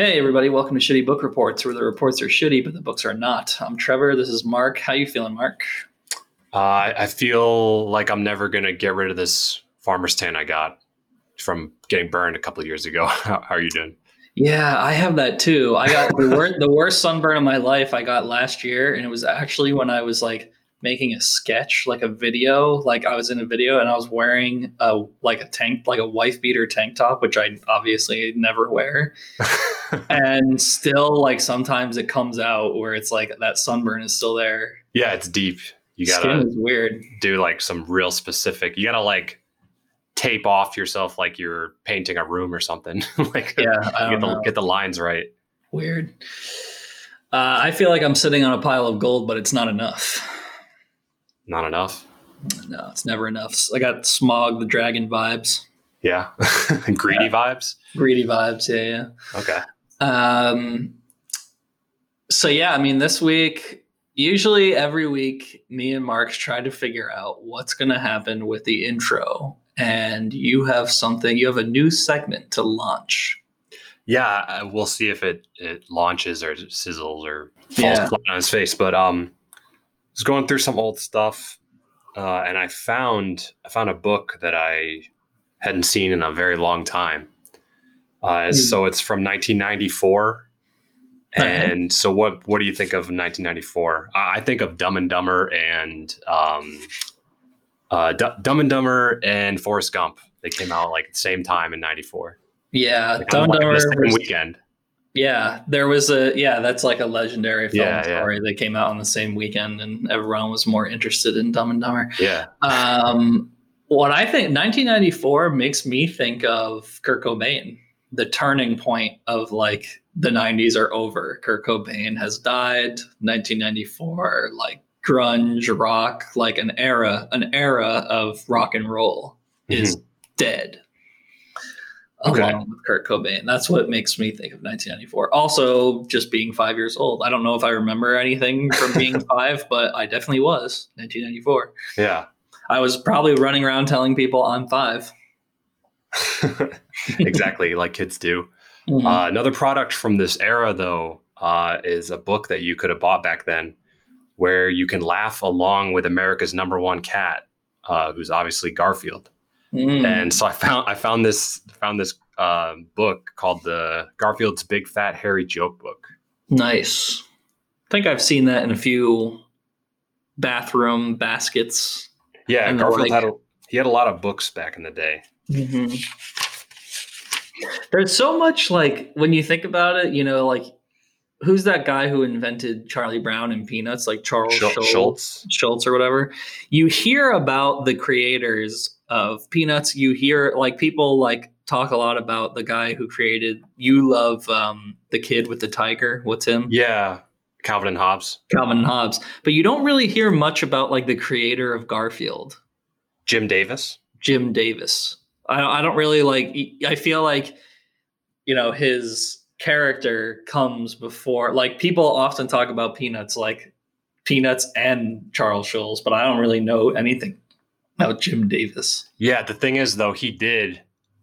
Hey everybody, welcome to Shitty Book Reports, where the reports are shitty but the books are not. I'm Trevor. This is Mark. How you feeling, Mark? Uh, I feel like I'm never gonna get rid of this farmer's tan I got from getting burned a couple of years ago. How, are you doing? Yeah, I have that too. I got the, wor- the worst sunburn of my life. I got last year, and it was actually when I was like making a sketch, like a video. Like I was in a video, and I was wearing a like a tank, like a wife beater tank top, which I obviously never wear. and still, like sometimes it comes out where it's like that sunburn is still there. yeah, it's deep. You gotta Skin is weird. do like some real specific. You gotta like tape off yourself like you're painting a room or something. like Yeah, get the know. get the lines right. Weird. Uh, I feel like I'm sitting on a pile of gold, but it's not enough. Not enough. No, it's never enough. I got Smaug the Dragon vibes, Yeah, greedy vibes. greedy vibes. Yeah, yeah. Okay. Um, so yeah, I mean, this week, usually every week, me and Mark try to figure out what's going to happen with the intro, and you have something. You have a new segment to launch. Yeah, we'll see if it it launches or sizzles or falls Yeah. flat on his face. But um, was going through some old stuff, uh, and I found I found a book that I hadn't seen in a very long time. Uh, Hmm. So it's from 1994. Okay. And so, what what do you think of 1994? I think of Dumb and Dumber and um, uh, D- Dumb and Dumber and Forrest Gump. They came out like the same time in '94. Yeah, Like, Dumb like, Dumber was- weekend. Yeah, there was a yeah, that's like a legendary film Yeah, yeah. story. They came out on the same weekend, and everyone was more interested in Dumb and Dumber. Yeah. Um, what I think 1994 makes me think of Kurt Cobain, the turning point of like the 90s are over. Kurt Cobain has died. 1994, like grunge rock, like an era, an era of rock and roll is dead. Okay. Along with Kurt Cobain. That's what makes me think of 1994. Also, just being five years old. I don't know if I remember anything from being five, but I definitely was 1994. Yeah. I was probably running around telling people I'm five. exactly like kids do. Mhm. Uh, another product from this era, though, uh, is a book that you could have bought back then, where you can laugh along with America's number one cat, uh, who's obviously Garfield. Mm. And so I found I found this found this uh, book called the Garfield's Big Fat Hairy Joke Book. nice. I think I've seen that in a few bathroom baskets. Yeah, Garfield like- had a, he had a lot of books back in the day. Mm-hmm. There's so much like when you think about it, you know, like who's that guy who invented Charlie Brown and Peanuts, like Charles Schulz? Schulz. Schulz or whatever. You hear about the creators of Peanuts. You hear like people like talk a lot about the guy who created. You love um, the kid with the tiger. What's him? Yeah, Calvin and Hobbes, Calvin and Hobbes. But you don't really hear much about like the creator of Garfield, Jim Davis. Jim Davis. I, I don't really like. I feel like you know his character comes before. Like people often talk about Peanuts, like Peanuts and Charles Schulz, but I don't really know anything about Jim Davis. Yeah, the thing is though, he did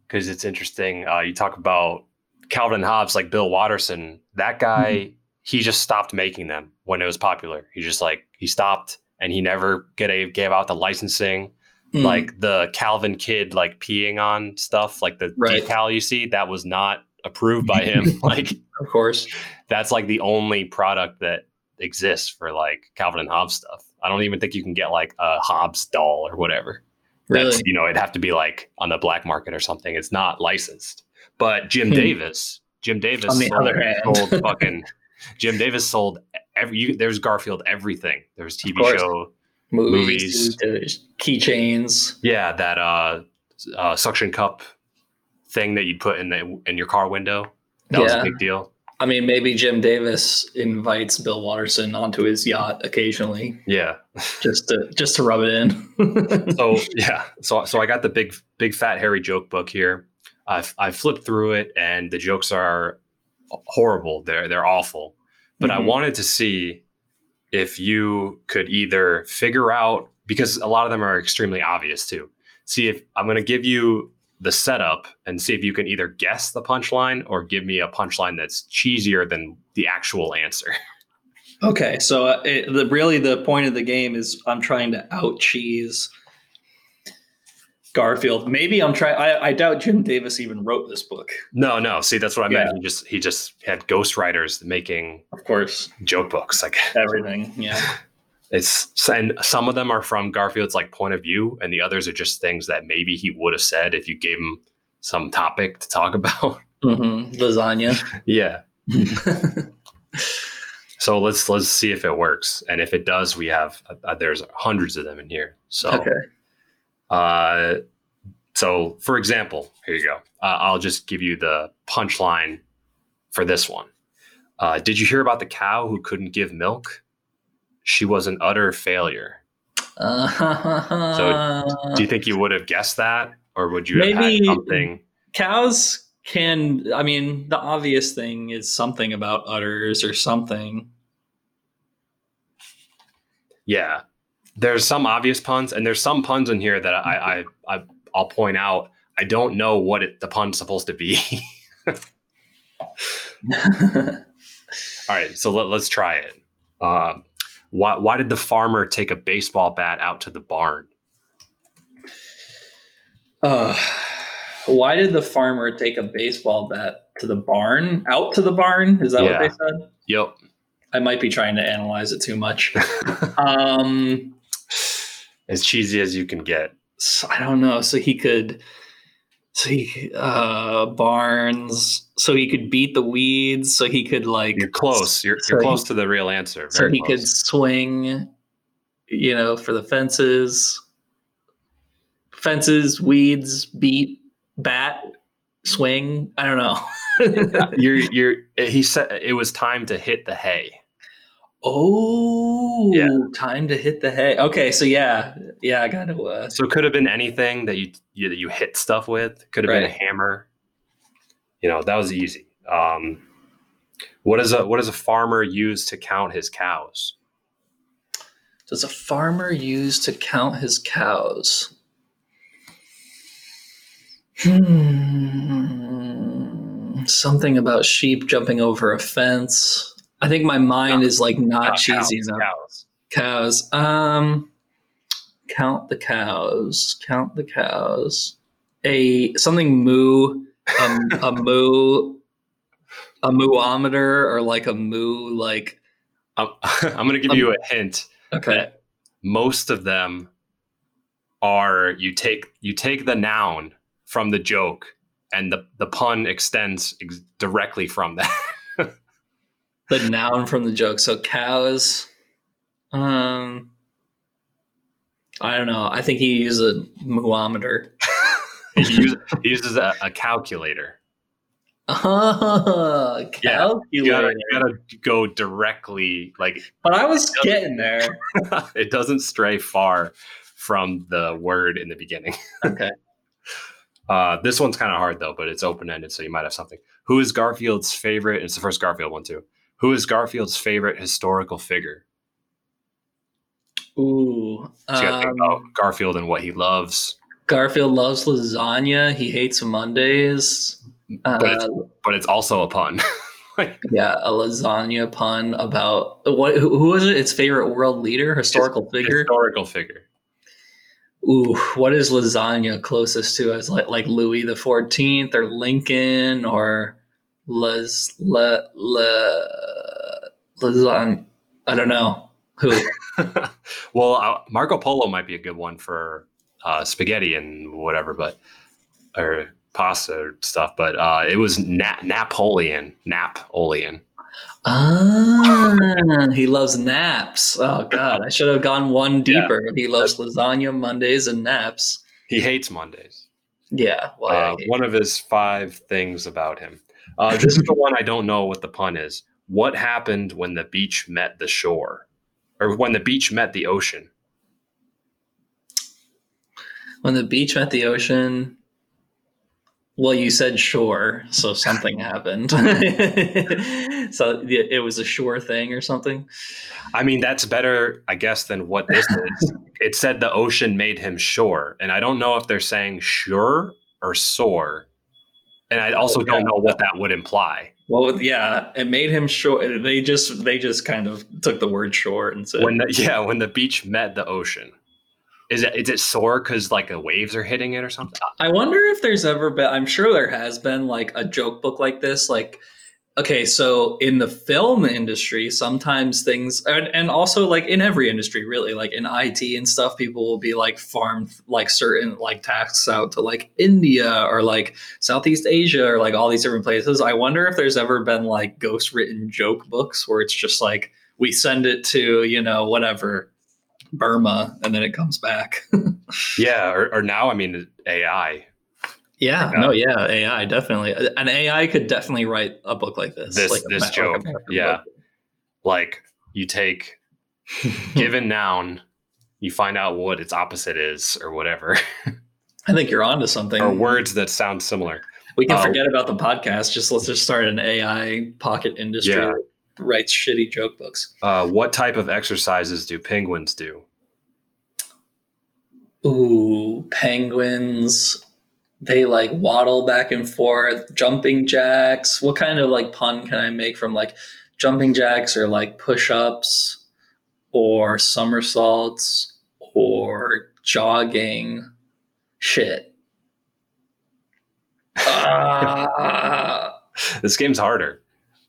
because it's interesting. Uh, you talk about Calvin Hobbes, like Bill Watterson. That guy, he just stopped making them when it was popular. He just like he stopped, and he never get a, gave out the licensing. Mm. Like the Calvin kid, like peeing on stuff, like the Right. decal you see, that was not approved by him. like of course, that's like the only product that exists for like Calvin and Hobbes stuff. I don't even think you can get like a Hobbes doll or whatever. really. That's, you know, it'd have to be like on the black market or something. It's not licensed. But Jim Hmm. Davis, Jim Davis On the sold, other hand. sold fucking Jim Davis sold every you, there's Garfield everything. There's TV show. movies, movies. keychains. Yeah, that uh, uh suction cup thing that you'd put in the in your car window. That was a big deal. I mean, maybe Jim Davis invites Bill Watterson onto his yacht occasionally, Yeah. just to just to rub it in. so yeah so so i got the big big fat hairy joke book here i've i flipped through it and the jokes are horrible they're they're awful but i Mhm. wanted to see if you could either figure out because a lot of them are extremely obvious too see if i'm going to give you the setup and see if you can either guess the punchline or give me a punchline that's cheesier than the actual answer. Okay, so uh, it, the really the point of the game is I'm trying to out cheese Garfield. Maybe I'm trying. I doubt Jim Davis even wrote this book. No, no. See, that's what I Yeah. meant. He just he just had ghostwriters making Of course, joke books. Like everything. Yeah. it's and some of them are from Garfield's like point of view, and the others are just things that maybe he would have said if you gave him some topic to talk about. hmm Lasagna. yeah. So let's let's see if it works, and if it does, we have uh, there's hundreds of them in here. So okay. Uh, so, for example, here you go. Uh, I'll just give you the punchline for this one. Uh, did you hear about the cow who couldn't give milk? She was an utter failure. Uh, Do you think you would have guessed that, or would you have Maybe- had something? cows can? I mean, the obvious thing is something about udders or something. Yeah, there's some obvious puns, and there's some puns in here that I, I, I I'll point out. I don't know what it, the pun's supposed to be. All right, so let, let's try it. Uh, why, why did the farmer take a baseball bat out to the barn? Uh, why did the farmer take a baseball bat to the barn? Out to the barn? Is that Yeah. what they said? Yep. I might be trying to analyze it too much. um, as cheesy as you can get. so I don't know. So he could, so he uh, Barnes. So he could beat the weeds. So he could like You're close. You're, So you're he- close to the real answer. So Very he could swing, you know, for the fences. Fences, weeds, beat, bat, swing. I don't know. You're, you're, he said it was time to hit the hay. Oh, Yeah. time to hit the hay. Okay, so yeah, yeah, I got it. Uh, So it could have been anything that you, you that you hit stuff with. Could have been a hammer. You know that was easy. Um, what is a what does a farmer use to count his cows? does a farmer use to count his cows? Hmm. Something about sheep jumping over a fence. I think my mind is like not Not cheesy cows, enough. cows. Cows. Um, count the cows. Count the cows. A something moo. Um, a moo. A moometer or like a moo. Like I'm, I'm going to give you a hint. okay. most of them are you take you take the noun from the joke and the, the pun extends ex- directly from that The noun from the joke. So cows. Um. I don't know. I think he uses a muometer. he, use, he uses a, a calculator Oh, Yeah, calculator. you gotta, you gotta go directly like But I was getting there. it doesn't stray far from the word in the beginning Okay. uh, this one's kind of hard though but it's open-ended so you might have something who is garfield's favorite it's the first garfield one too who is garfield's favorite historical figure Ooh. So you gotta think um, about Garfield and what he loves, Garfield loves lasagna. He hates Mondays. Uh, but it's but it's also a pun. yeah, a lasagna pun about what? Who, who is it? Its favorite world leader, historical figure. Historical figure. Ooh, what is lasagna closest to? As like like Louis the Fourteenth or Lincoln or las la la lasagna? I don't know who. well, uh, Marco Polo might be a good one for uh, spaghetti and whatever, but or pasta or stuff. But uh, it was Na- Napoleon. Napoleon. Ah, he loves naps. Oh God, I should have gone one Yeah. deeper. He loves lasagna, Mondays, and naps. He hates Mondays. Yeah, well, Uh, one of his five things about him. Uh, this is the one I don't know what the pun is. What happened when the beach met the shore, or when the beach met the ocean? when the beach met the ocean. Well, you said shore, so something happened. so it was a shore thing or something. I mean, that's better, I guess, than what this is. it said the ocean made him sure. And I don't know if they're saying sure or sore, and I also don't know what that would imply. Well, yeah, it made him short. They just they just kind of took the word short and said When the, yeah, when the beach met the ocean, is it is it sore because like the waves are hitting it or something? I wonder if there's ever been. I'm sure there has been like a joke book like this. Like, okay, so in the film industry, sometimes things, and, and also like in every industry, really, like in IT and stuff, people will be like farmed like certain like tasks out to like India or like Southeast Asia or like all these different places. I wonder if there's ever been like ghost written joke books where it's just like we send it to you know whatever Burma and then it comes back. Yeah, or, or now I mean AI. Yeah, no, yeah, AI definitely. An AI could definitely write a book like this. This like this a joke, yeah. book. Like you take given noun, you find out what its opposite is or whatever, I think you're onto something. or words that sound similar. we can uh, forget about the podcast. Just let's just start an AI pocket industry Yeah. that writes shitty joke books. Uh, what type of exercises do penguins do? Ooh, penguins. They like waddle back and forth, jumping jacks. What kind of like pun can I make from like jumping jacks or like push ups or somersaults or jogging? Shit. Ah. This game's harder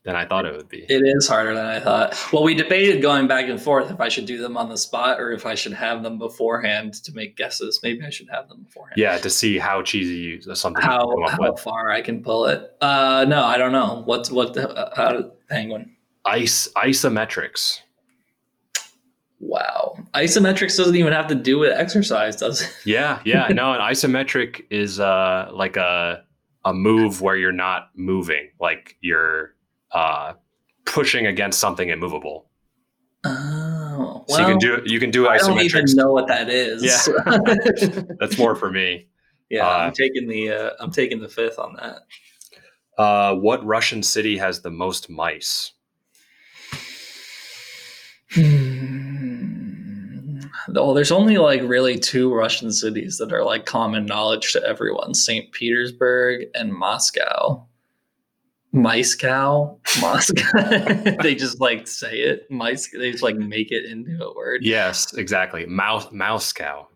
than I thought it would be. It is harder than I thought. Well, we debated going back and forth if I should do them on the spot or if I should have them beforehand to make guesses. Maybe I should have them beforehand. Yeah, to see how cheesy you, something you How come up how with. far I can pull it? Uh, no, I don't know. What's what? The, uh, how penguin? Ice isometrics. Wow, isometrics doesn't even have to do with exercise, does it? Yeah, yeah. no, an isometric is uh like a a move where you're not moving, like you're uh pushing against something immovable. Oh, So you can do you can do I don't even know what that is. Yeah. That's more for me. yeah, Uh, I'm taking the uh, I'm taking the fifth on that. Uh, what Russian city has the most mice? Hmm. Oh, there's only like really two Russian cities that are like common knowledge to everyone: Saint Petersburg and Moscow. Moscow, Moscow. they just like say it. Mice. They just like make it into a word. Yes, exactly. Mouse mouse cow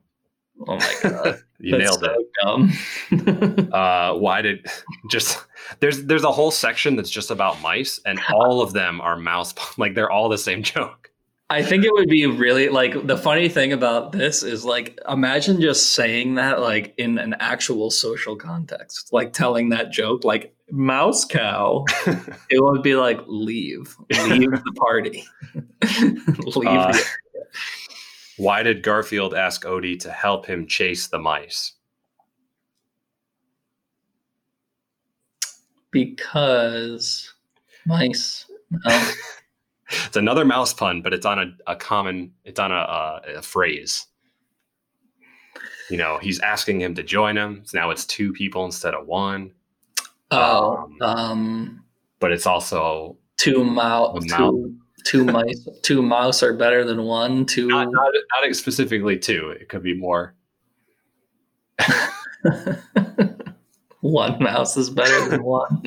Oh my god, You That's nailed it. so. Uh, why did just there's there's a whole section that's just about mice, and all of them are mouse like they're all the same joke. I think it would be really like the funny thing about this is like imagine just saying that like in an actual social context, like telling that joke, like mouse cow. it would be like leave, leave the party, leave. Uh, the, Why did Garfield ask Odie to help him chase the mice? because mice. mouse. It's another mouse pun, but it's on a, a common. It's on a, a, a phrase. You know, he's asking him to join him. So now it's two people instead of one. Oh, Um, um, But it's also two mouse, two, two mice, two mouse are better than one. Two. not, not, not specifically two. It could be more. one mouse is better than one.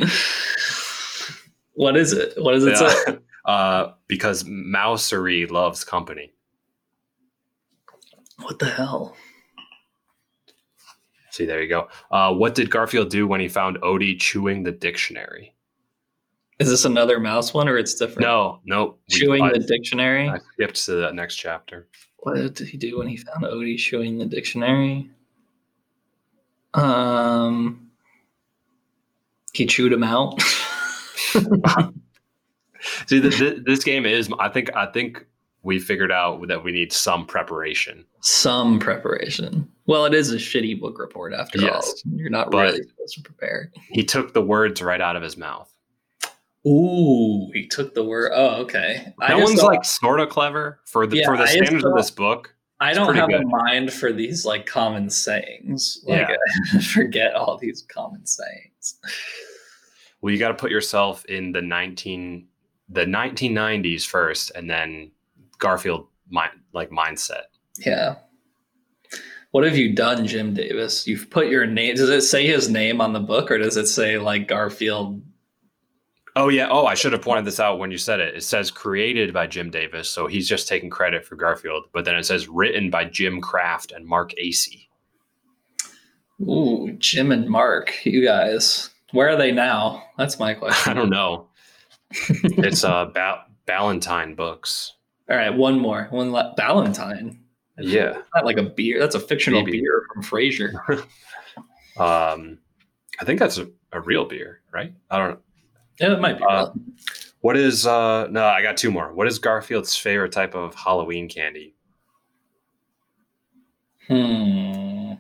what is it? What does it say? Uh, because Mousery loves company. What the hell? See, there you go. Uh, what did Garfield do when he found Odie chewing the dictionary? Is this another mouse one or it's different? No, nope. We- Chewing I, the dictionary? I skipped to the next chapter. What did he do when he found Odie chewing the dictionary? Um, he chewed him out. See, th- th- this game is. I think. I think we figured out that we need some preparation. Some preparation. Well, it is a shitty book report after Yes, all. You're not really supposed to prepare. He took the words right out of his mouth. Ooh, he took the word. Oh, okay. That one's like sort of clever for the Yeah, for the I standards of this book. I don't have a mind for these like common sayings. Like I forget all these common sayings. Well, you got to put yourself in the nineteen the nineteen nineties first, and then Garfield mind like mindset. Yeah. What have you done, Jim Davis? You've put your name. Does it say his name on the book, or does it say like Garfield? Oh yeah. Oh, I should have pointed this out when you said it. It says created by Jim Davis, so he's just taking credit for Garfield. But then it says written by Jim Kraft and Mark Acey. Ooh, Jim and Mark, you guys. Where are they now? That's my question. I don't know. it's uh ba- Ballantine books. All right, one more. One la- Ballantine. Yeah. Not like a beer. That's a fictional Maybe. beer from Frasier. Um, I think that's a, a real beer, right? I don't know. Yeah, it might be. Uh, What is uh no, I got two more. What is Garfield's favorite type of Halloween candy? Hmm.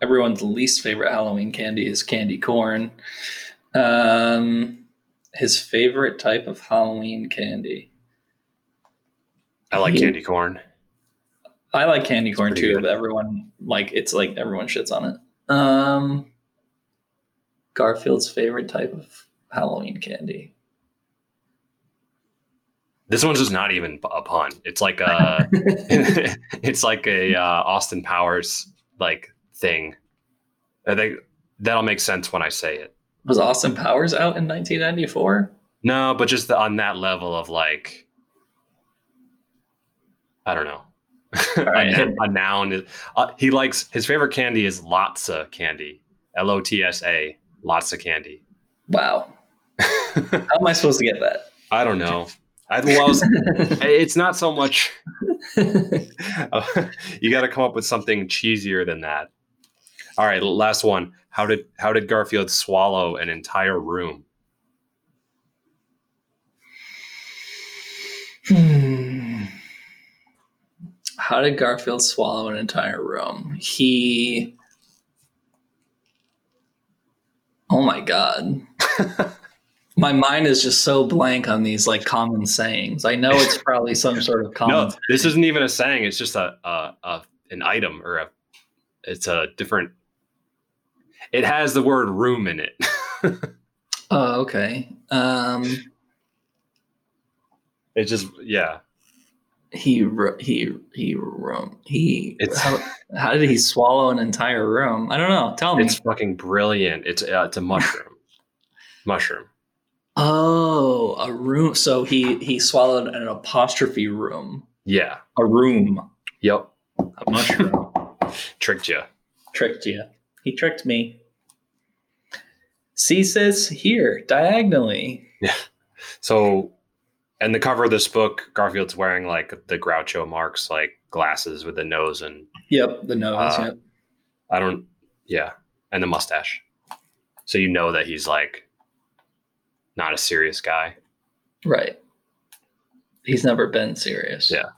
Everyone's least favorite Halloween candy is candy corn. Um, his favorite type of Halloween candy. I like candy corn. I like candy corn too, good. but everyone like it's like everyone shits on it. Um, Garfield's favorite type of Halloween candy. This one's just not even a pun. It's like a it's like a uh, Austin Powers like thing. I think that'll make sense when I say it. Was Austin Powers out in 1994? No, but just the, on that level of like, I don't know. a, right. noun- a noun is uh, he likes his favorite candy is Lotsa candy. L O T S A. Lotsa candy. Wow. How am I supposed to get that? I don't know. I was- it's not so much. you got to come up with something cheesier than that. All right, last one. How did how did Garfield swallow an entire room? Hmm. How did Garfield swallow an entire room? He. Oh my god. my mind is just so blank on these like common sayings. I know it's probably some sort of common. No, this isn't even a saying. It's just a, a, a an item or a. It's a different. It has the word room in it. Oh, okay. Um, It's just yeah. He he he room he. It's- how, how did he swallow an entire room? I don't know. Tell me. It's fucking brilliant. It's uh, it's a mushroom. mushroom. Oh, a room. So he he swallowed an apostrophe room. Yeah. A room. Yep. A mushroom. Tricked you. tricked you. He tricked me. C says here diagonally. Yeah. So, and the cover of this book, Garfield's wearing like the Groucho Marx like glasses with the nose and Yep, the nose. Uh, yep. I don't, yeah, and the mustache. So you know that he's like not a serious guy. Right. He's never been serious. Yeah.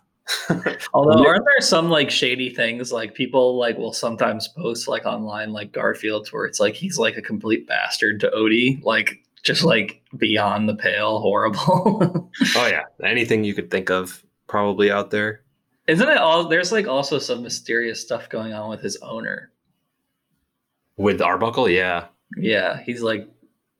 Although aren't there some like shady things like people like will sometimes post like online like Garfield's where it's like he's like a complete bastard to Odie, like just like beyond the pale horrible. Oh yeah, anything you could think of probably out there. Isn't it all there's like also some mysterious stuff going on with his owner. With Arbuckle, yeah, Yeah, he's like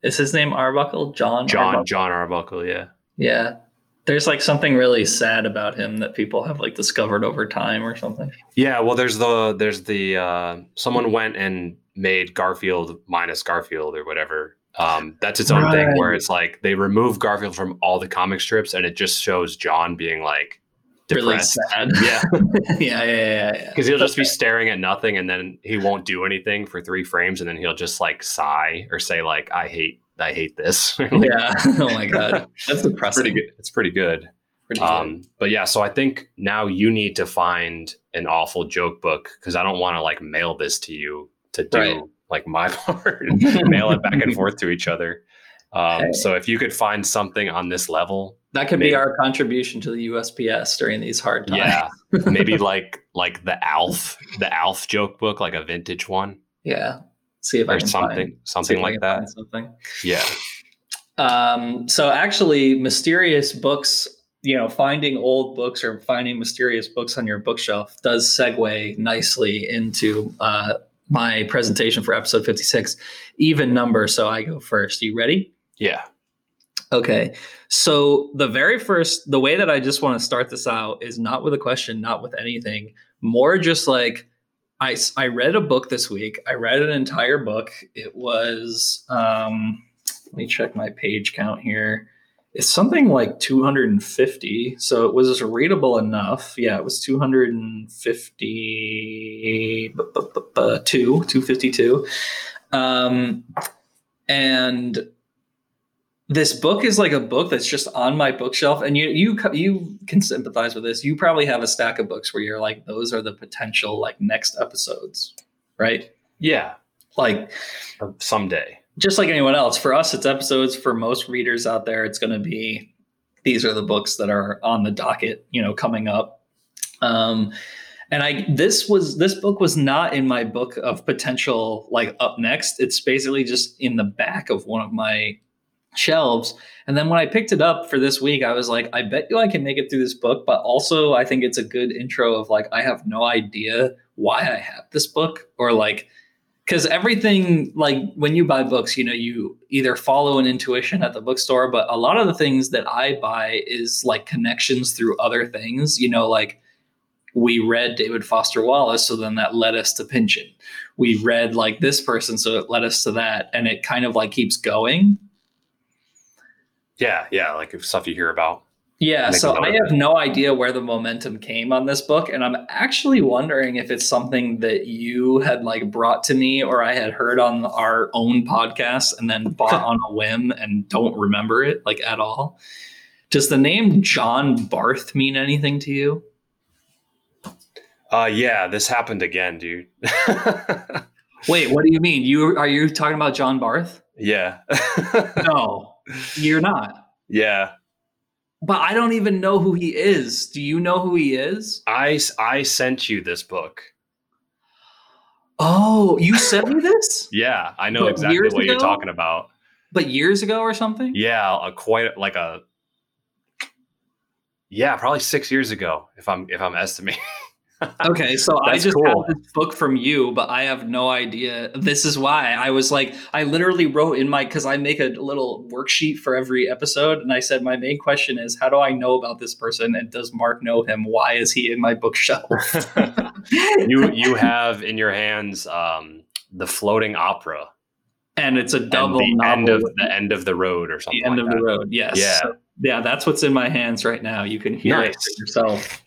is his name Arbuckle? Jon Jon Arbuckle? Jon Arbuckle, yeah. Yeah. There's like something really sad about him that people have like discovered over time or something. Yeah, well, there's the there's the uh, someone went and made Garfield minus Garfield or whatever. Um, that's its own thing where it's like they remove Garfield from all the comic strips and it just shows Jon being like Really depressed. sad. Yeah, yeah, yeah, yeah, yeah. because he'll just be staring at nothing and then he won't do anything for three frames and then he'll just like sigh or say like I hate I hate this. Like, Yeah. Oh my god. That's it's depressing. pretty good. It's pretty good. Pretty good. Um, but yeah, so I think now you need to find an awful joke book because I don't want to like mail this to you to do Right. Like my part, mail it back and forth to each other. Um, Hey. So if you could find something on this level, that could maybe- be our contribution to the USPS during these hard times. yeah, maybe like like the Alf, the Alf joke book, like a vintage one Yeah. See if I can something, find, something like that. Something. Yeah, Um, so actually, mysterious books, you know, finding old books or finding mysterious books on your bookshelf does segue nicely into uh, my presentation for episode 56, even number. So I go first. You ready? yeah, Okay. So the very first, the way that I just want to start this out is not with a question, not with anything, more just like I, I read a book this week. I read an entire book. It was, um, let me check my page count here. It's something like 250. So it was readable enough. Yeah, it was 250, 252. Um, and this book is like a book that's just on my bookshelf and you you you can sympathize with this you probably have a stack of books where you're like those are the potential like next episodes right yeah like someday just like anyone else for us it's episodes for most readers out there it's going to be these are the books that are on the docket you know coming up um and i this was this book was not in my book of potential like up next it's basically just in the back of one of my shelves. And then when I picked it up for this week, I was like, I bet you I can make it through this book. But also, I think it's a good intro of like, I have no idea why I have this book or like, because everything, like when you buy books, you know, you either follow an intuition at the bookstore, but a lot of the things that I buy is like connections through other things, you know, like we read David Foster Wallace, so then that led us to Pynchon. We read like this person, so it led us to that. And it kind of like keeps going yeah, yeah, like if stuff you hear about. Yeah, so I have no idea where the momentum came on this book, and I'm actually wondering if it's something that you had like brought to me or I had heard on our own podcast and then bought on a whim and don't remember it like at all. Does the name John Barth mean anything to you? Uh yeah, this happened again, dude. Wait, what do you mean? You are you talking about John Barth? Yeah. no. You're not. Yeah. But I don't even know who he is. Do you know who he is? I I sent you this book. Oh, you sent me this? yeah, I know but exactly what ago? you're talking about. But years ago or something? Yeah, a quite like a Yeah, probably 6 years ago if I'm if I'm estimating. okay, so I just cool. have this book from you, but I have no idea. This is why I was like, I literally wrote in my because I make a little worksheet for every episode, and I said my main question is, how do I know about this person, and does Mark know him? Why is he in my bookshelf? you you have in your hands um, the floating opera, and it's a double the end of the end of the road or something. The end like of that. the road, yes. Yeah, so, yeah, that's what's in my hands right now. You can hear nice. it yourself,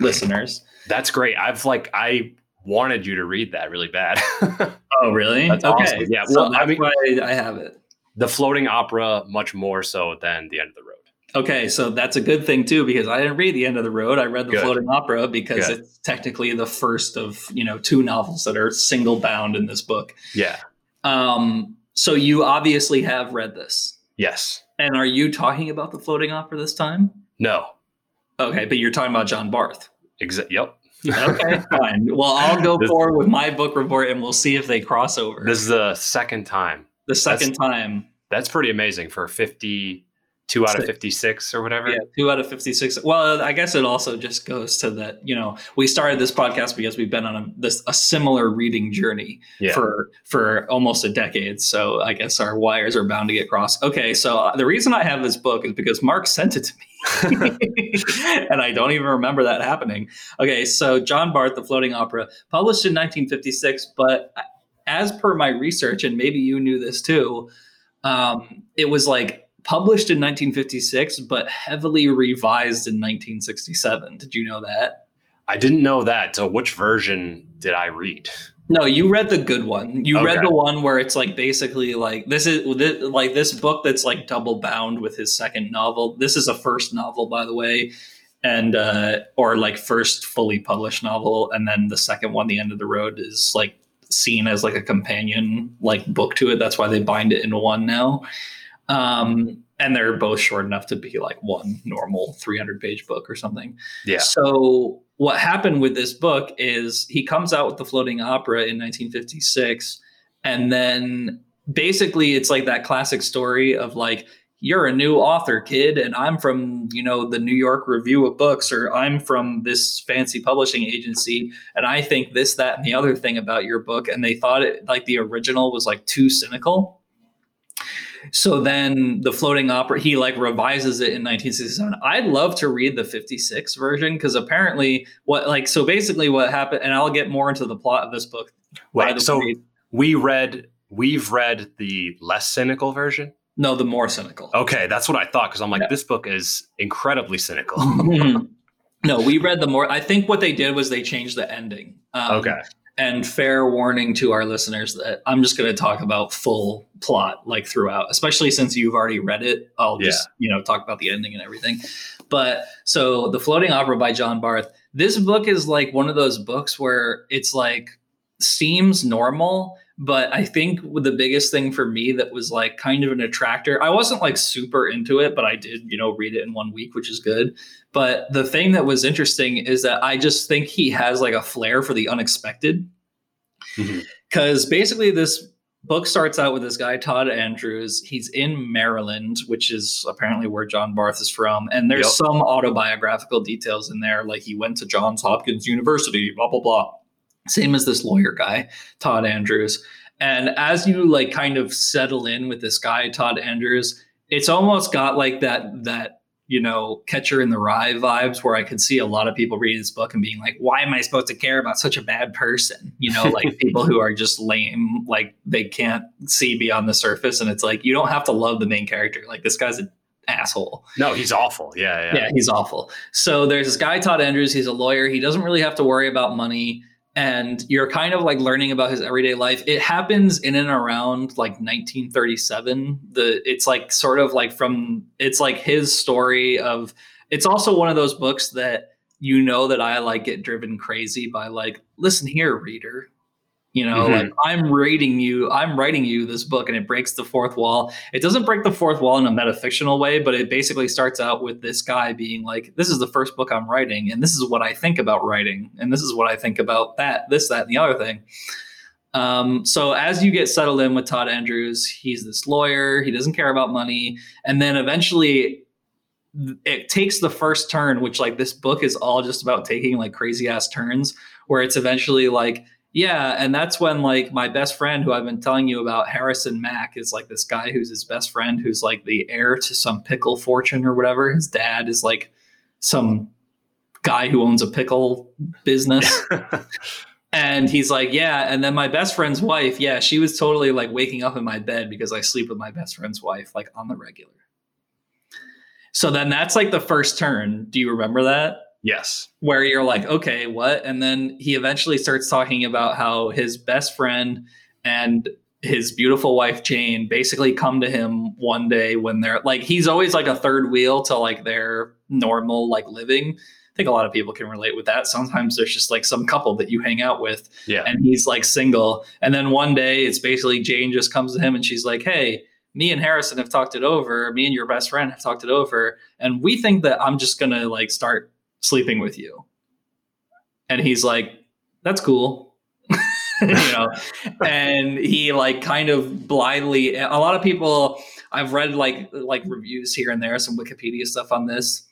listeners. That's great. I've like I wanted you to read that really bad. oh, really? That's okay. Awesome. Yeah. So well, I mean, I have it. The floating opera much more so than the end of the road. Okay, so that's a good thing too because I didn't read the end of the road. I read the good. floating opera because good. it's technically the first of you know two novels that are single bound in this book. Yeah. Um. So you obviously have read this. Yes. And are you talking about the floating opera this time? No. Okay, but you're talking about John Barth. Exa- yep. okay, fine. Well, I'll go this, forward with my book report and we'll see if they cross over. This is the second time. The second that's, time. That's pretty amazing for 50 two out of 56 or whatever yeah two out of 56 well i guess it also just goes to that you know we started this podcast because we've been on a this a similar reading journey yeah. for for almost a decade so i guess our wires are bound to get crossed okay so uh, the reason i have this book is because mark sent it to me and i don't even remember that happening okay so john barth the floating opera published in 1956 but as per my research and maybe you knew this too um, it was like published in 1956, but heavily revised in 1967. Did you know that? I didn't know that. So, which version did I read? No, you read the good one. You okay. read the one where it's like basically like this is this, like this book that's like double bound with his second novel. This is a first novel, by the way, and uh, or like first fully published novel, and then the second one, The End of the Road, is like seen as like a companion like book to it. That's why they bind it into one now. Um, and they're both short enough to be like one normal 300 page book or something. Yeah. So what happened with this book is he comes out with the floating opera in 1956 and then basically it's like that classic story of like you're a new author kid and i'm from you know the new york review of books or i'm from this fancy publishing agency and i think this that and the other thing about your book and they thought it like the original was like too cynical so then the floating opera he like revises it in 1967 i'd love to read the 56 version because apparently what like so basically what happened and i'll get more into the plot of this book Wait, so way. we read we've read the less cynical version? No the more cynical. Okay that's what i thought because i'm like yeah. this book is incredibly cynical. No we read the more i think what they did was they changed the ending. Um, okay and fair warning to our listeners that I'm just going to talk about full plot like throughout, especially since you've already read it. I'll just, yeah. you know, talk about the ending and everything. But so The Floating Opera by John Barth. This book is like one of those books where it's like seems normal, but I think the biggest thing for me that was like kind of an attractor, I wasn't like super into it, but I did, you know, read it in one week, which is good. But the thing that was interesting is that I just think he has like a flair for the unexpected. Because mm-hmm. basically, this book starts out with this guy, Todd Andrews. He's in Maryland, which is apparently where John Barth is from. And there's yep. some autobiographical details in there, like he went to Johns Hopkins University, blah, blah, blah. Same as this lawyer guy, Todd Andrews. And as you like kind of settle in with this guy, Todd Andrews, it's almost got like that that you know, Catcher in the Rye vibes where I could see a lot of people reading this book and being like, why am I supposed to care about such a bad person? You know, like people who are just lame, like they can't see beyond the surface. And it's like, you don't have to love the main character. Like this guy's an asshole. No, he's awful. Yeah, yeah. Yeah, he's awful. So there's this guy, Todd Andrews. He's a lawyer. He doesn't really have to worry about money and you're kind of like learning about his everyday life. It happens in and around like 1937. The it's like sort of like from it's like his story of it's also one of those books that you know that I like get driven crazy by like listen here reader you know, mm-hmm. like I'm writing you, I'm writing you this book and it breaks the fourth wall. It doesn't break the fourth wall in a metafictional way, but it basically starts out with this guy being like, this is the first book I'm writing, and this is what I think about writing, and this is what I think about that, this, that, and the other thing. Um, so as you get settled in with Todd Andrews, he's this lawyer, he doesn't care about money, and then eventually it takes the first turn, which like this book is all just about taking like crazy ass turns, where it's eventually like yeah, and that's when like my best friend who I've been telling you about, Harrison Mack, is like this guy who's his best friend who's like the heir to some pickle fortune or whatever. His dad is like some guy who owns a pickle business. and he's like, Yeah, and then my best friend's wife, yeah, she was totally like waking up in my bed because I sleep with my best friend's wife, like on the regular. So then that's like the first turn. Do you remember that? Yes. Where you're like, okay, what? And then he eventually starts talking about how his best friend and his beautiful wife Jane basically come to him one day when they're like he's always like a third wheel to like their normal like living. I think a lot of people can relate with that. Sometimes there's just like some couple that you hang out with yeah. and he's like single. And then one day it's basically Jane just comes to him and she's like, Hey, me and Harrison have talked it over. Me and your best friend have talked it over. And we think that I'm just gonna like start sleeping with you. And he's like, that's cool. you know, and he like kind of blindly, a lot of people, I've read like, like reviews here and there, some Wikipedia stuff on this.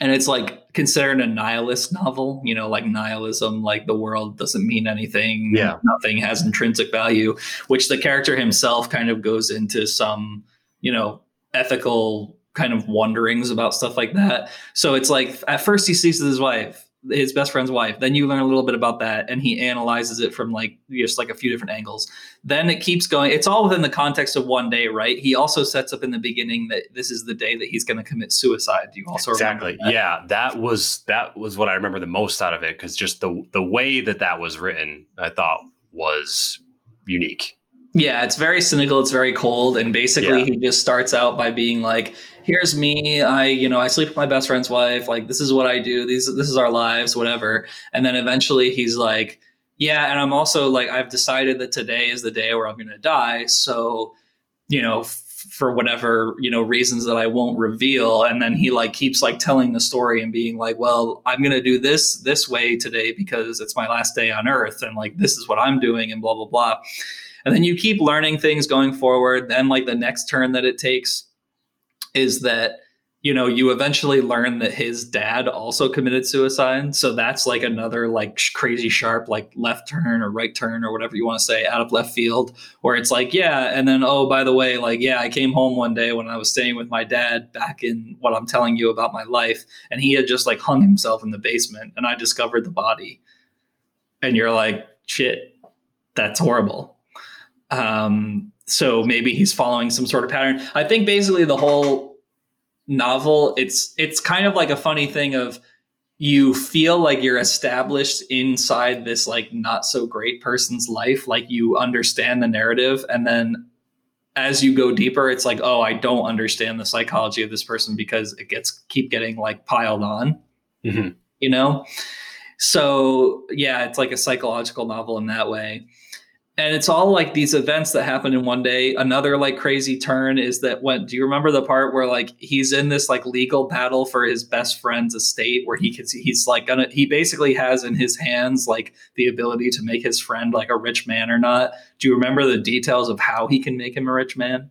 And it's like considered a nihilist novel, you know, like nihilism, like the world doesn't mean anything. Yeah. Nothing has intrinsic value, which the character himself kind of goes into some, you know, ethical kind of wonderings about stuff like that. So it's like at first he sees his wife, his best friend's wife. Then you learn a little bit about that, and he analyzes it from like just like a few different angles. Then it keeps going. It's all within the context of one day, right? He also sets up in the beginning that this is the day that he's going to commit suicide. Do you also exactly? That? Yeah, that was that was what I remember the most out of it because just the the way that that was written, I thought was unique. Yeah, it's very cynical. It's very cold, and basically, yeah. he just starts out by being like, "Here's me. I, you know, I sleep with my best friend's wife. Like, this is what I do. These, this is our lives, whatever." And then eventually, he's like, "Yeah, and I'm also like, I've decided that today is the day where I'm going to die. So, you know, f- for whatever you know reasons that I won't reveal." And then he like keeps like telling the story and being like, "Well, I'm going to do this this way today because it's my last day on Earth, and like this is what I'm doing, and blah blah blah." and then you keep learning things going forward then like the next turn that it takes is that you know, you eventually learn that his dad also committed suicide. So that's like another like crazy sharp, like left turn or right turn or whatever you want to say out of left field, where it's like, yeah. And then, oh, by the way, like, yeah, I came home one day when I was staying with my dad back in what I'm telling you about my life. And he had just like hung himself in the basement and I discovered the body. And you're like, shit, that's horrible. Um, so maybe he's following some sort of pattern. I think basically the whole novel it's it's kind of like a funny thing of you feel like you're established inside this like not so great person's life like you understand the narrative and then as you go deeper it's like oh i don't understand the psychology of this person because it gets keep getting like piled on mm-hmm. you know so yeah it's like a psychological novel in that way and it's all like these events that happen in one day. Another like crazy turn is that when do you remember the part where like he's in this like legal battle for his best friend's estate where he can he's like gonna he basically has in his hands like the ability to make his friend like a rich man or not? Do you remember the details of how he can make him a rich man?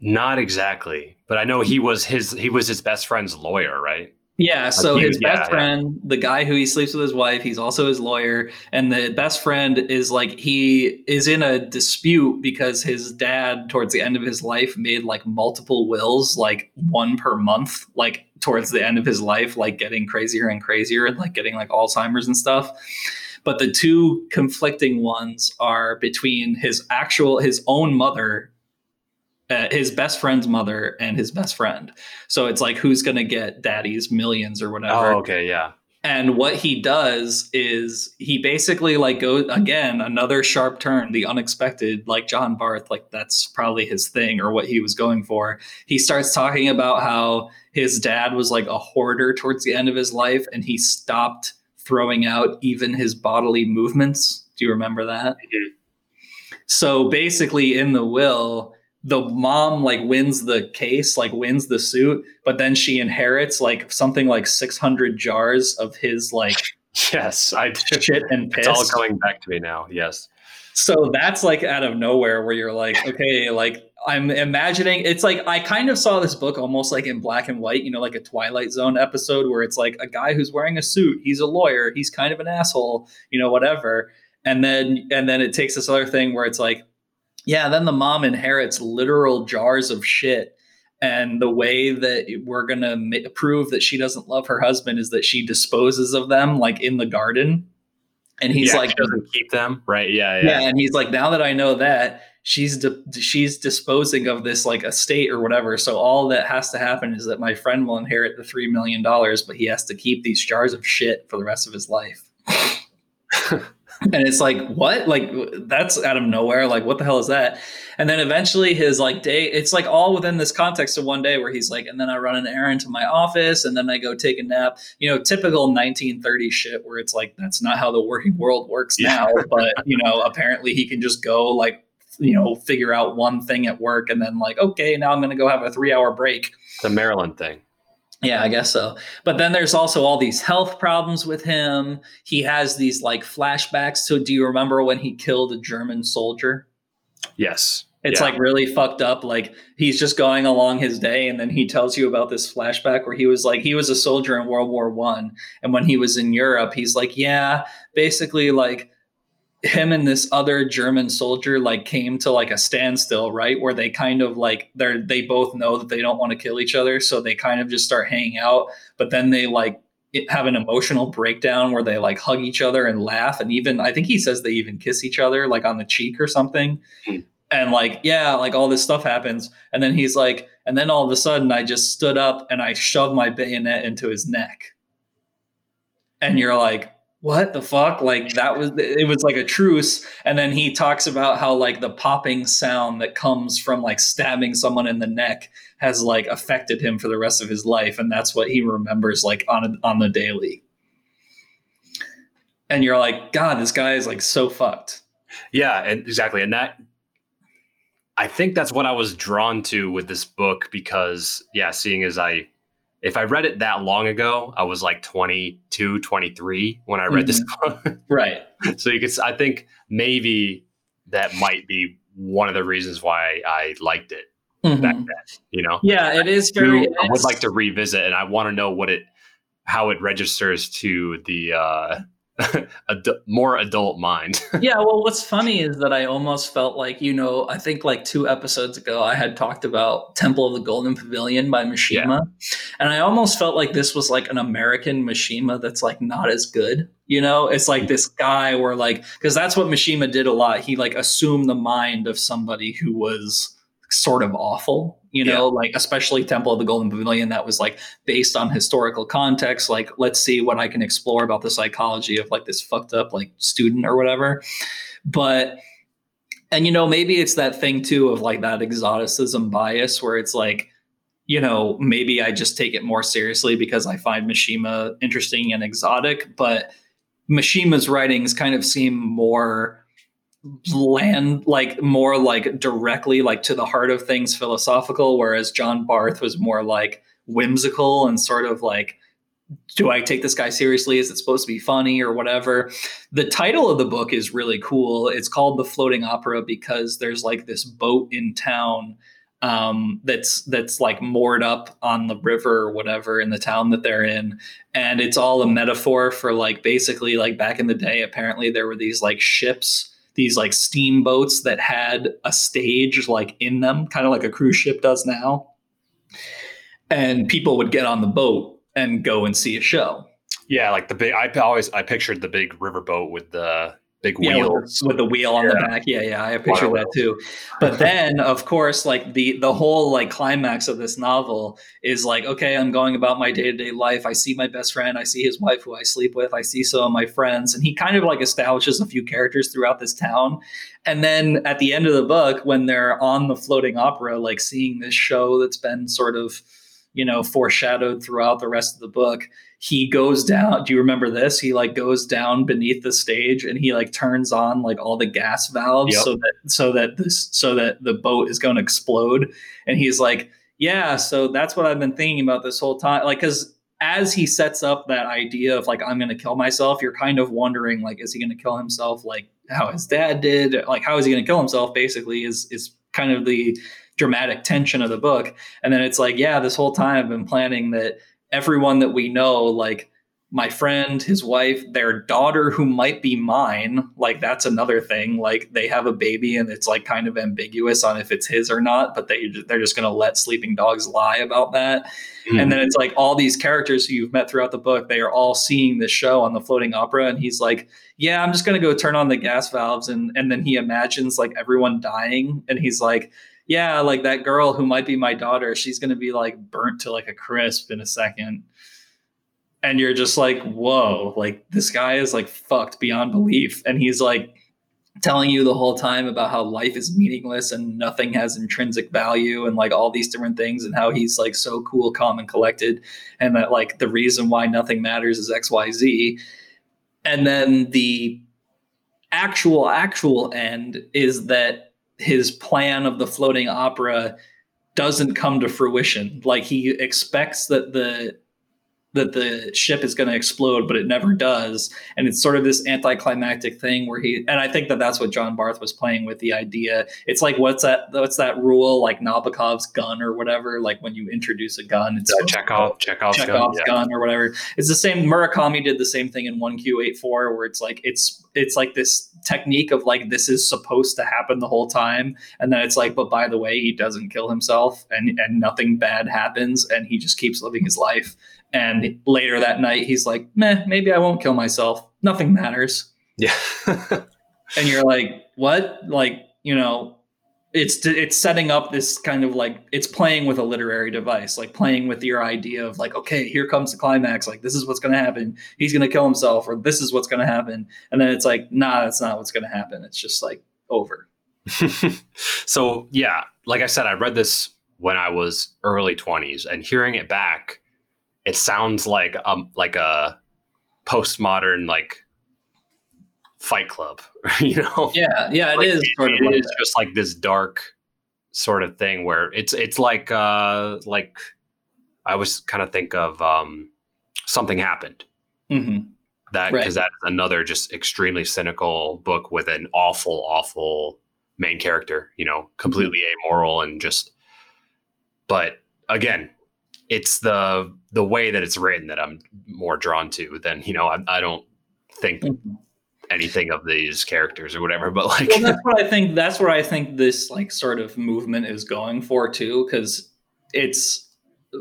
Not exactly but i know he was his he was his best friend's lawyer right yeah, so his best yeah, friend, yeah. the guy who he sleeps with his wife, he's also his lawyer. And the best friend is like, he is in a dispute because his dad, towards the end of his life, made like multiple wills, like one per month, like towards the end of his life, like getting crazier and crazier and like getting like Alzheimer's and stuff. But the two conflicting ones are between his actual, his own mother uh, his best friend's mother and his best friend. So it's like who's going to get daddy's millions or whatever. Oh, okay, yeah. And what he does is he basically like goes again another sharp turn, the unexpected, like John Barth, like that's probably his thing or what he was going for. He starts talking about how his dad was like a hoarder towards the end of his life, and he stopped throwing out even his bodily movements. Do you remember that? Mm-hmm. So basically, in the will, the mom like wins the case, like wins the suit, but then she inherits like something like 600 jars of his like yes, I shit and piss. It's all coming back to me now. Yes. So that's like out of nowhere where you're like, okay, like I'm imagining it's like I kind of saw this book almost like in black and white, you know, like a Twilight Zone episode where it's like a guy who's wearing a suit, he's a lawyer, he's kind of an asshole, you know, whatever. And then and then it takes this other thing where it's like yeah, then the mom inherits literal jars of shit. And the way that we're going to ma- prove that she doesn't love her husband is that she disposes of them like in the garden. And he's yeah, like, doesn't keep them. Right. Yeah, yeah. Yeah. And he's like, now that I know that, she's di- she's disposing of this like estate or whatever. So all that has to happen is that my friend will inherit the three million dollars, but he has to keep these jars of shit for the rest of his life. and it's like what? Like that's out of nowhere. Like what the hell is that? And then eventually his like day it's like all within this context of one day where he's like and then i run an errand to my office and then i go take a nap. You know typical 1930 shit where it's like that's not how the working world works yeah. now but you know apparently he can just go like you know figure out one thing at work and then like okay now i'm going to go have a three hour break. The maryland thing yeah, I guess so. But then there's also all these health problems with him. He has these like flashbacks. So do you remember when he killed a German soldier? Yes. It's yeah. like really fucked up. Like he's just going along his day, and then he tells you about this flashback where he was like he was a soldier in World War One, and when he was in Europe, he's like, yeah, basically like him and this other German soldier like came to like a standstill, right? Where they kind of like they're they both know that they don't want to kill each other, so they kind of just start hanging out. But then they like have an emotional breakdown where they like hug each other and laugh, and even I think he says they even kiss each other like on the cheek or something. Mm. And like yeah, like all this stuff happens, and then he's like, and then all of a sudden I just stood up and I shoved my bayonet into his neck, and you're like what? The fuck? Like that was it was like a truce and then he talks about how like the popping sound that comes from like stabbing someone in the neck has like affected him for the rest of his life and that's what he remembers like on on the daily. And you're like god this guy is like so fucked. Yeah and exactly and that i think that's what i was drawn to with this book because yeah seeing as i if I read it that long ago, I was like 22, 23 when I read mm-hmm. this book. right. So you could, I think maybe that might be one of the reasons why I liked it. mm-hmm. back then. You know, yeah, it is very. I would like to revisit, and I want to know what it, how it registers to the uh, ad- more adult mind. yeah, well, what's funny is that I almost felt like you know, I think like two episodes ago, I had talked about Temple of the Golden Pavilion by Mishima, yeah. and I almost felt like this was like an American Mishima that's like not as good. You know, it's like this guy where like because that's what Mishima did a lot. He like assumed the mind of somebody who was sort of awful you know yeah. like especially temple of the golden pavilion that was like based on historical context like let's see what i can explore about the psychology of like this fucked up like student or whatever but and you know maybe it's that thing too of like that exoticism bias where it's like you know maybe i just take it more seriously because i find mishima interesting and exotic but mishima's writings kind of seem more land like more like directly like to the heart of things philosophical whereas john barth was more like whimsical and sort of like do i take this guy seriously? Is it supposed to be funny or whatever? The title of the book is really cool. It's called the floating opera because there's like this boat in town um, that's that's like moored up on the river or whatever in the town that they're in, and it's all a metaphor for like basically like back in the day. Apparently, there were these like ships these like steamboats that had a stage like in them, kind of like a cruise ship does now. And people would get on the boat and go and see a show. Yeah, like the big. I always I pictured the big riverboat with the big yeah, wheels with, with the wheel on yeah. the back. Yeah, yeah, I have picture that too. But then, of course, like the the whole like climax of this novel is like, okay, I'm going about my day to day life. I see my best friend. I see his wife, who I sleep with. I see some of my friends, and he kind of like establishes a few characters throughout this town. And then at the end of the book, when they're on the floating opera, like seeing this show that's been sort of you know foreshadowed throughout the rest of the book he goes down do you remember this? He like goes down beneath the stage and he like turns on like all the gas valves yep. so that so that this so that the boat is going to explode. And he's like yeah so that's what i've been thinking about this whole time. Like because as he sets up that idea of like i'm going to kill myself you're kind of wondering like is he going to kill himself like how his dad did? Like how is he going to kill himself basically is is kind of the dramatic tension of the book. And then it's like yeah this whole time i've been planning that everyone that we know, like my friend, his wife, their daughter, who might be mine, like that's another thing. Like they have a baby and it's like kind of ambiguous on if it's his or not, but they they're just going to let sleeping dogs lie about that. Mm-hmm. And then it's like all these characters who you've met throughout the book, they are all seeing this show on the floating opera, and he's like, "Yeah, I'm just going to go turn on the gas valves," and and then he imagines like everyone dying, and he's like yeah, like that girl who might be my daughter, she's going to be like burnt to like a crisp in a second. And you're just like, whoa, like this guy is like fucked beyond belief. And he's like telling you the whole time about how life is meaningless and nothing has intrinsic value and like all these different things and how he's like so cool, calm, and collected. And that like the reason why nothing matters is XYZ. And then the actual, actual end is that his plan of the floating opera doesn't come to fruition. Like he expects that the that the ship is going to explode, but it never does. And it's sort of this anticlimactic thing where he, and I think that that's what John Barth was playing with the idea. It's like, what's that, what's that rule? Like Nabokov's gun or whatever. Like when you introduce a gun, it's uh, Chekhov, Chekhov's, Chekhov's gun, gun yeah. or whatever. It's the same. Murakami did the same thing in 1Q84 where it's like, it's, it's like this technique of like, this is supposed to happen the whole time. And then it's like, but by the way, he doesn't kill himself and, and nothing bad happens. And he just keeps living his life and later that night, he's like, meh, maybe I won't kill myself. Nothing matters. Yeah. and you're like, what? Like, you know, it's it's setting up this kind of like it's playing with a literary device, like playing with your idea of like, okay, here comes the climax. Like, this is what's going to happen. He's going to kill himself, or this is what's going to happen. And then it's like, nah, that's not what's going to happen. It's just like over. so yeah, like I said, I read this when I was early 20s, and hearing it back it sounds like um like a postmodern like fight club you know yeah yeah it like, is it, it like is just like this dark sort of thing where it's it's like uh like i was kind of think of um something happened mm-hmm. that because right. that's another just extremely cynical book with an awful awful main character you know completely mm-hmm. amoral and just but again, it's the the way that it's written that I'm more drawn to than you know I, I don't think mm-hmm. Anything of these characters or whatever. But like well, that's what I think. That's where I think this like sort of movement is going for too, because it's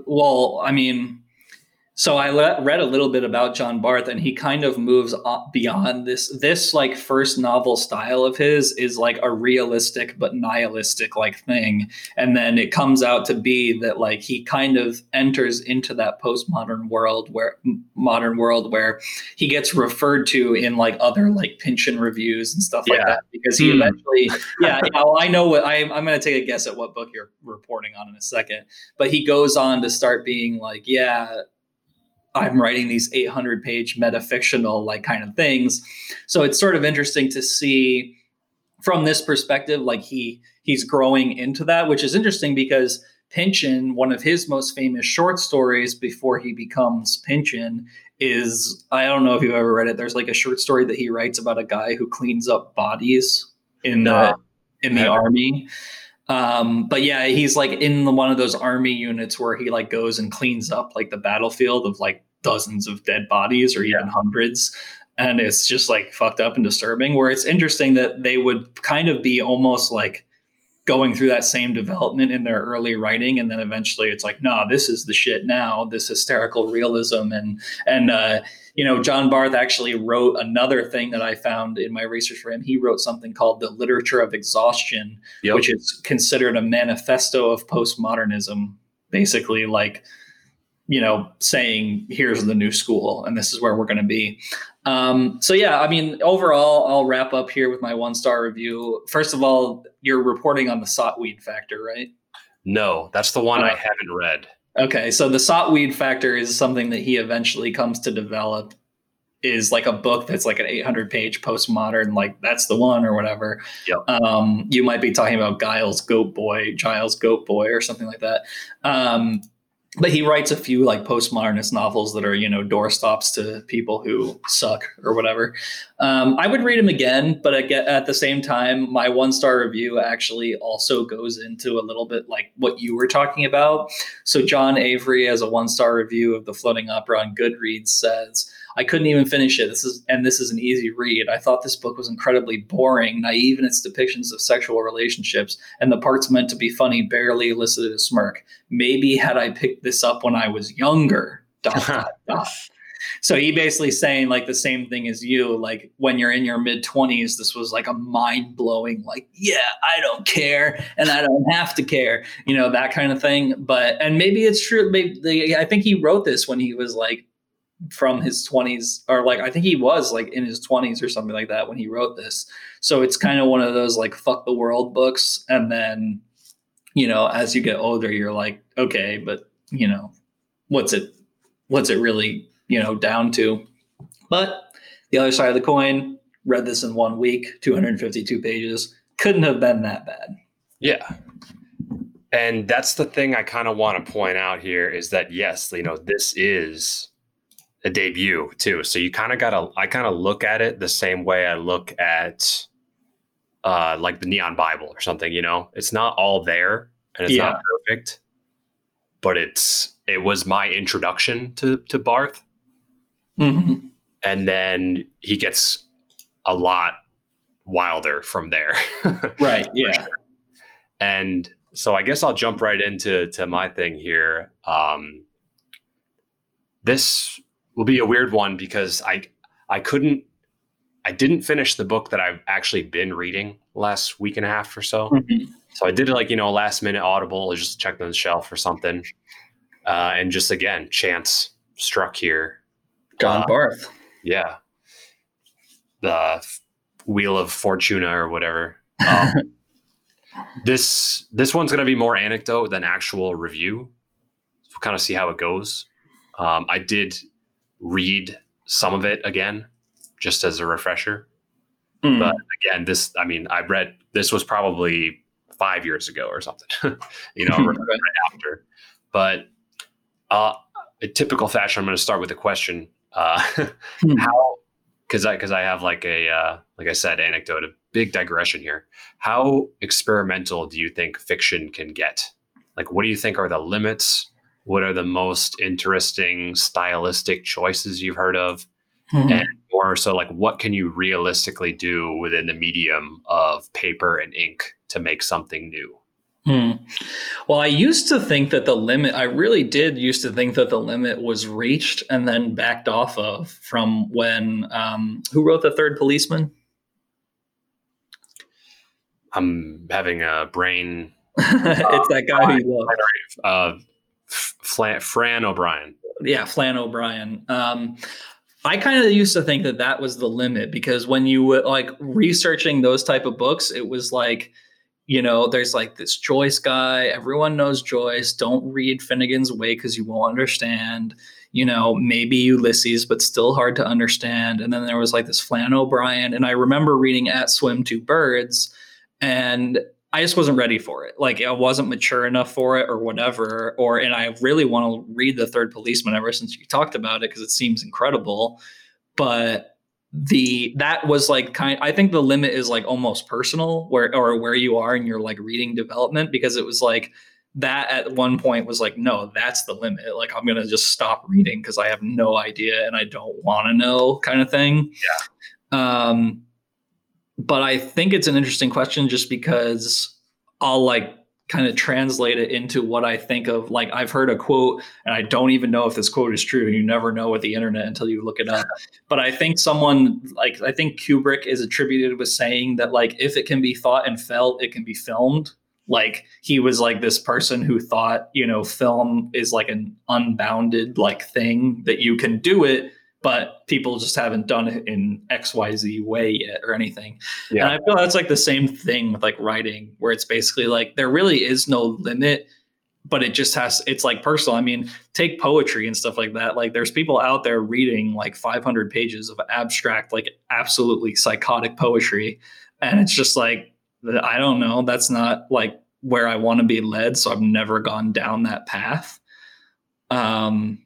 well, I mean so I le- read a little bit about John Barth, and he kind of moves beyond this. This like first novel style of his is like a realistic but nihilistic like thing, and then it comes out to be that like he kind of enters into that postmodern world where modern world where he gets referred to in like other like Pynchon reviews and stuff yeah. like that because he hmm. eventually yeah, yeah well, I know what I, I'm going to take a guess at what book you're reporting on in a second, but he goes on to start being like yeah I'm writing these 800 page metafictional like kind of things. So it's sort of interesting to see from this perspective, like he he's growing into that, which is interesting because Pynchon, one of his most famous short stories before he becomes Pynchon, is I don't know if you've ever read it. There's like a short story that he writes about a guy who cleans up bodies in the in the army. Um, but yeah, he's like in the, one of those army units where he like goes and cleans up like the battlefield of like dozens of dead bodies or even yeah. hundreds. And it's just like fucked up and disturbing. Where it's interesting that they would kind of be almost like going through that same development in their early writing and then eventually it's like nah this is the shit now this hysterical realism and and uh, you know john barth actually wrote another thing that i found in my research for him he wrote something called the literature of exhaustion yep. which is considered a manifesto of postmodernism basically like you know, saying here's the new school and this is where we're going to be. Um, so yeah, I mean, overall, I'll wrap up here with my one star review. First of all, you're reporting on the Sotweed factor, right? No, that's the one uh, I haven't read. Okay, so the Sotweed factor is something that he eventually comes to develop. Is like a book that's like an 800 page postmodern, like that's the one or whatever. Yep. Um, you might be talking about Giles Goat Boy, Giles Goat Boy, or something like that. Um, but he writes a few like postmodernist novels that are you know doorstops to people who suck or whatever. Um, i would read him again but at the same time my one star review actually also goes into a little bit like what you were talking about. So john avery has a one star review of the floating opera on goodreads says I couldn't even finish it. This is and this is an easy read. I thought this book was incredibly boring, naive in its depictions of sexual relationships, and the parts meant to be funny barely elicited a smirk. Maybe had I picked this up when I was younger. Dot, dot, dot. So he basically saying like the same thing as you, like when you're in your mid twenties, this was like a mind blowing, like, yeah, I don't care and I don't have to care, you know, that kind of thing. But, and maybe it's true. Maybe, I think he wrote this when he was like from his 20s or like I think he was like in his 20s or something like that when he wrote this. So it's kind of one of those like fuck the world books. And then you know as you get older you're like okay but you know what's it what's it really you know down to? But the other side of the coin read this in one week 252 pages. Couldn't have been that bad. Yeah. And that's the thing i kind of want to point out here is that yes you know this is a debut too. So you kind of got to, I kind of look at it the same way I look at uh, like the Neon Bible or something, you know, it's not all there and it's yeah. not perfect, but it's, it was my introduction to, to Barth. Mm-hmm. And then he gets a lot wilder from there. right. Yeah. Sure. And so I guess I'll jump right into to my thing here. Um, this will be a weird one because I I couldn't I didn't finish the book that I've actually been reading last week and a half or so. Mm-hmm. So I did like you know last minute audible, or just checked on the shelf or something, uh, and just again chance struck here. John uh, Barth. Yeah, the Wheel of Fortuna or whatever. Um, this this one's going to be more anecdote than actual review. We'll kind of see how it goes. Um, I did read some of it again just as a refresher. Mm. But again, this, I mean, I read this was probably five years ago or something, you know, right after. But uh, a typical fashion, I'm going to start with a question. Uh, mm. How, because I because I have like a uh, like I said, anecdote, a big digression here. How experimental do you think fiction can get? like what do you think are the limits? What are the most interesting stylistic choices you've heard of? Mm-hmm. And more so like what can you realistically do within the medium of paper and ink to make something new? Hmm. Well, I used to think that the limit, I really did used to think that the limit was reached and then backed off of from when, um, who wrote The Third Policeman? I'm having a brain. it's that guy who uh, Flann, Fran O'Brien. Yeah, Flann O'Brien. Um, I kind of used to think that that was the limit because when you were like researching those type of books, it was like, you know, there's like this Joyce guy. Everyone knows Joyce. Don't read Finnegans Wake because you won't understand. You know, maybe Ulysses, but still hard to understand. And then there was like this Flann O'Brien. And I remember reading At Swim Two Birds and I just wasn't ready for it. Like I wasn't mature enough for it or whatever. Or and I really want to read the third policeman ever since you talked about it because it seems incredible. But the that was like kind I think the limit is like almost personal where or where you are in your like reading development because it was like that at one point was like no that's the limit like i'm gonna just stop reading because i have no idea and i don't want to know kind of thing yeah um but I think it's an interesting question just because I'll like kind of translate it into what I think of. Like I've heard a quote, and I don't even know if this quote is true. You never know with the internet until you look it up. But I think someone like I think Kubrick is attributed with saying that like if it can be thought and felt, it can be filmed. Like he was like this person who thought, you know, film is like an unbounded like thing that you can do it but people just haven't done it in XYZ way yet or anything. Yeah. And I feel that's like the same thing with like writing, where it's basically like there really is no limit, but it just has, it's like personal. I mean, take poetry and stuff like that. Like there's people out there reading like 500 pages of abstract, like absolutely psychotic poetry. And it's just like, I don't know. That's not like where I want to be led. So I've never gone down that path. Um,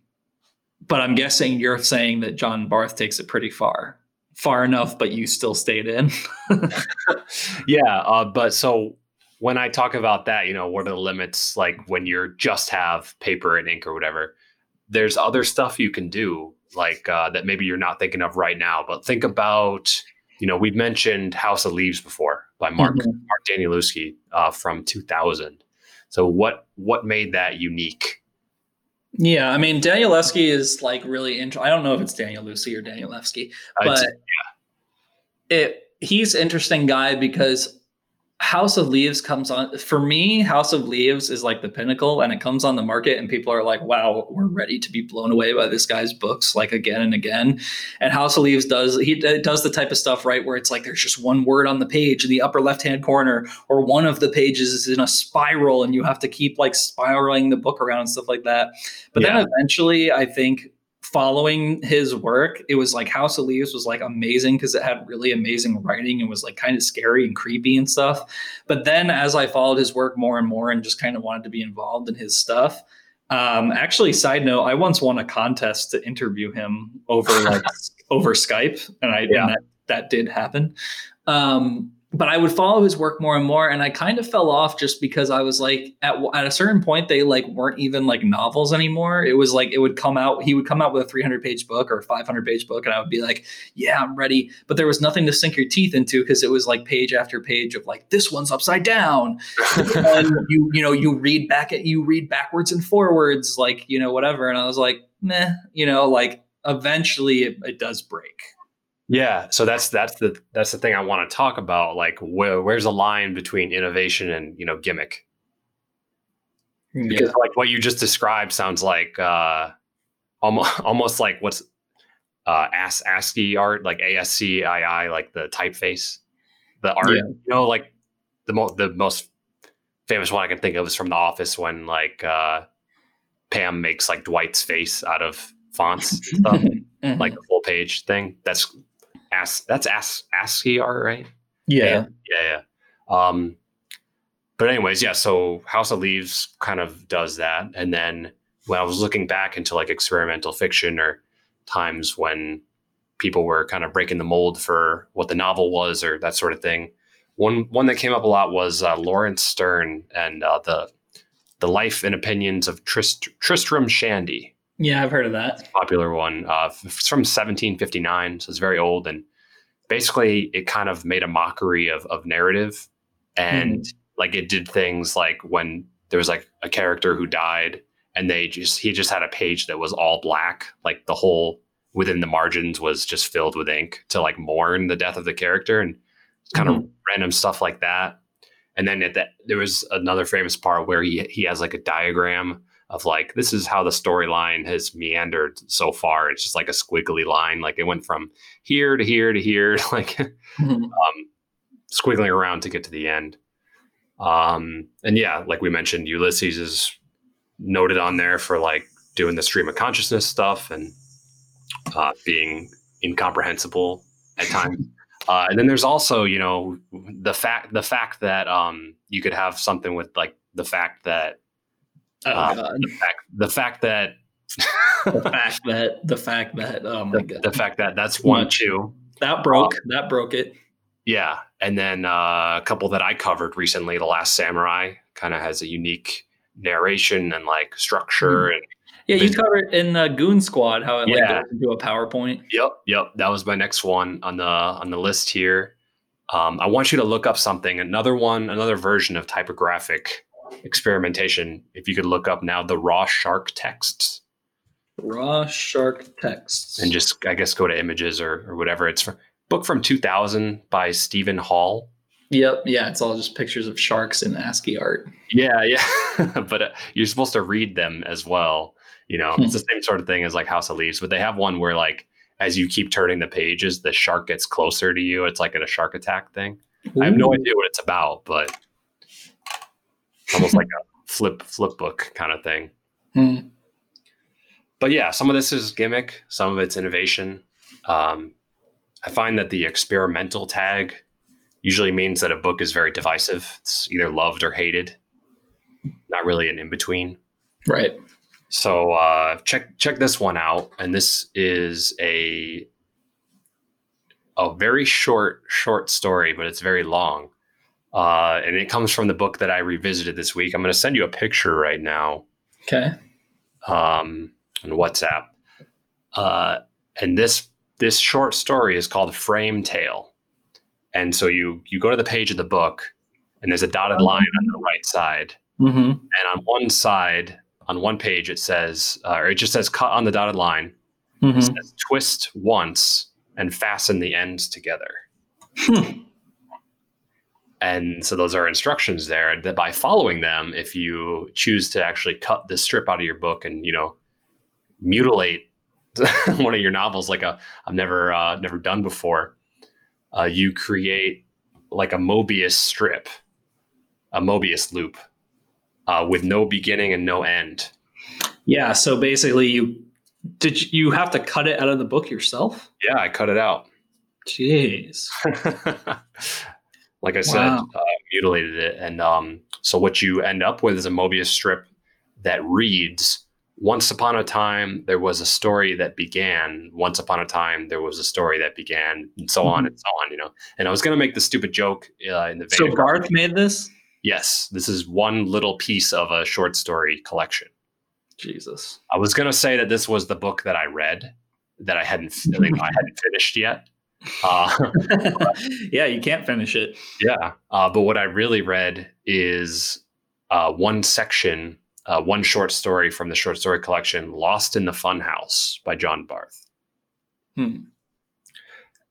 but I'm guessing you're saying that John Barth takes it pretty far, far enough, but you still stayed in. yeah, uh, but so when I talk about that, you know, what are the limits? Like when you're just have paper and ink or whatever, there's other stuff you can do, like uh, that maybe you're not thinking of right now. But think about, you know, we've mentioned House of Leaves before by Mark mm-hmm. Mark Danielewski uh, from 2000. So what what made that unique? Yeah, I mean Danielewski is like really interesting. I don't know if it's Daniel Lucy or Danielewski, but yeah. it he's interesting guy because House of Leaves comes on for me. House of Leaves is like the pinnacle, and it comes on the market, and people are like, "Wow, we're ready to be blown away by this guy's books like again and again." And House of Leaves does he does the type of stuff right where it's like there's just one word on the page in the upper left hand corner, or one of the pages is in a spiral, and you have to keep like spiraling the book around and stuff like that. But yeah. then eventually, I think following his work, it was like House of Leaves was like amazing because it had really amazing writing and was like kind of scary and creepy and stuff. But then as I followed his work more and more and just kind of wanted to be involved in his stuff, um, actually, side note, I once won a contest to interview him over like over Skype, and I yeah. and that that did happen. Um, but I would follow his work more and more, and I kind of fell off just because I was like, at at a certain point, they like weren't even like novels anymore. It was like it would come out, he would come out with a 300 page book or a 500 page book, and I would be like, yeah, I'm ready. But there was nothing to sink your teeth into because it was like page after page of like this one's upside down, and you you know you read back at you read backwards and forwards, like you know whatever, and I was like, meh, you know, like eventually it, it does break. Yeah, so that's that's the that's the thing I want to talk about. Like, where, where's the line between innovation and you know gimmick? Because yeah. like what you just described sounds like uh, almost almost like what's uh, AS, ASCII art, like ASCII, like the typeface, the art. Yeah. You know, like the most the most famous one I can think of is from The Office when like uh, Pam makes like Dwight's face out of fonts, stuff, mm-hmm. like a full page thing. That's As, that's As, ASCII art, right? Yeah. yeah, yeah. Um, but anyways, yeah. So House of Leaves kind of does that, and then when I was looking back into like experimental fiction or times when people were kind of breaking the mold for what the novel was or that sort of thing. One one that came up a lot was uh, Laurence Sterne and uh, the the life and opinions of Trist- Tristram Shandy. Yeah, I've heard of that. Popular one. Uh, it's from 1759, so it's very old. And basically, it kind of made a mockery of, of narrative. And mm. like it did things like when there was like a character who died and they just, he just had a page that was all black, like the whole within the margins was just filled with ink to like mourn the death of the character and kind mm-hmm. of random stuff like that. And then at that, there was another famous part where he he has like a diagram of like this is how the storyline has meandered so far. It's just like a squiggly line, like it went from here to here to here, like mm-hmm. um, squiggling around to get to the end. Um, and yeah, like we mentioned, Ulysses is noted on there for like doing the stream of consciousness stuff and uh, being incomprehensible at times. Uh, and then there's also, you know, the fact the fact that um, you could have something with like the fact that oh, uh, the fact the fact that the fact that the fact that oh my the, god the fact that that's one too that broke uh, that broke it yeah and then uh, a couple that I covered recently, The Last Samurai, kind of has a unique narration and like structure mm. and yeah, you covered in the Goon Squad how it yeah. like goes into a PowerPoint. Yep, yep. That was my next one on the on the list here. Um, I want you to look up something, another one, another version of typographic experimentation. If you could look up now the raw shark texts. Raw shark texts. And just I guess go to images or, or whatever. It's from, book from 2000 by Steven Hall. Yep. Yeah. It's all just pictures of sharks in ASCII art. Yeah. Yeah. but uh, you're supposed to read them as well. You know, it's the same sort of thing as like House of Leaves, but they have one where like as you keep turning the pages, the shark gets closer to you. It's like a shark attack thing. Ooh. I have no idea what it's about, but almost like a flip flip book kind of thing. Hmm. But yeah, some of this is gimmick, some of it's innovation. Um, I find that the experimental tag usually means that a book is very divisive. It's either loved or hated, not really an in between. Right. So uh, check check this one out, and this is a a very short short story, but it's very long, uh, and it comes from the book that I revisited this week. I'm going to send you a picture right now. Okay. Um, on WhatsApp, uh, and this this short story is called Frame Tale, and so you you go to the page of the book, and there's a dotted line on the right side, mm-hmm. and on one side on one page it says, uh, or it just says cut on the dotted line. Mm-hmm. Says, twist once and fasten the ends together. Hmm. And so those are instructions there. And that by following them, if you choose to actually cut this strip out of your book and you know mutilate one of your novels like a I've never uh, never done before, uh, you create like a Mobius strip, a Mobius loop uh, with no beginning and no end. Yeah. So basically, you did you have to cut it out of the book yourself? Yeah, I cut it out. Jeez. like I said, wow. uh, mutilated it, and um, so what you end up with is a Mobius strip that reads. Once upon a time, there was a story that began. Once upon a time, there was a story that began, and so mm-hmm. on and so on. You know, and I was going to make the stupid joke uh, in the. Video. So Garth made this. Yes, this is one little piece of a short story collection. Jesus. I was going to say that this was the book that I read that I hadn't I hadn't finished yet. Uh, yeah, you can't finish it. Yeah, uh, but what I really read is uh, one section, uh, one short story from the short story collection, "Lost in the Funhouse" by John Barth. Hmm.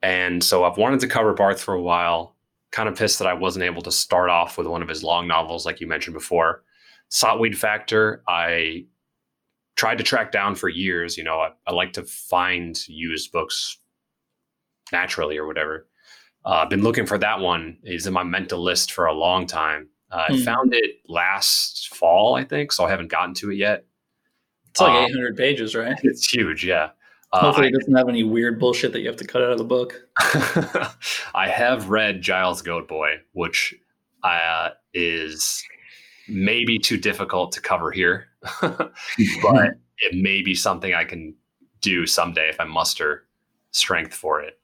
And so I've wanted to cover Barth for a while kind of pissed that I wasn't able to start off with one of his long novels, like you mentioned before. Sotweed Factor, I tried to track down for years. You know, I, I like to find used books naturally or whatever. I've uh, been looking for that one. Is in my mental list for a long time. Uh, I hmm. found it last fall, I think, so I haven't gotten to it yet. It's like um, 800 pages, right? It's huge, yeah. Uh, Hopefully, it doesn't have any weird bullshit that you have to cut out of the book. I have read Giles Goat Boy, which uh, is maybe too difficult to cover here, but it may be something I can do someday if I muster strength for it.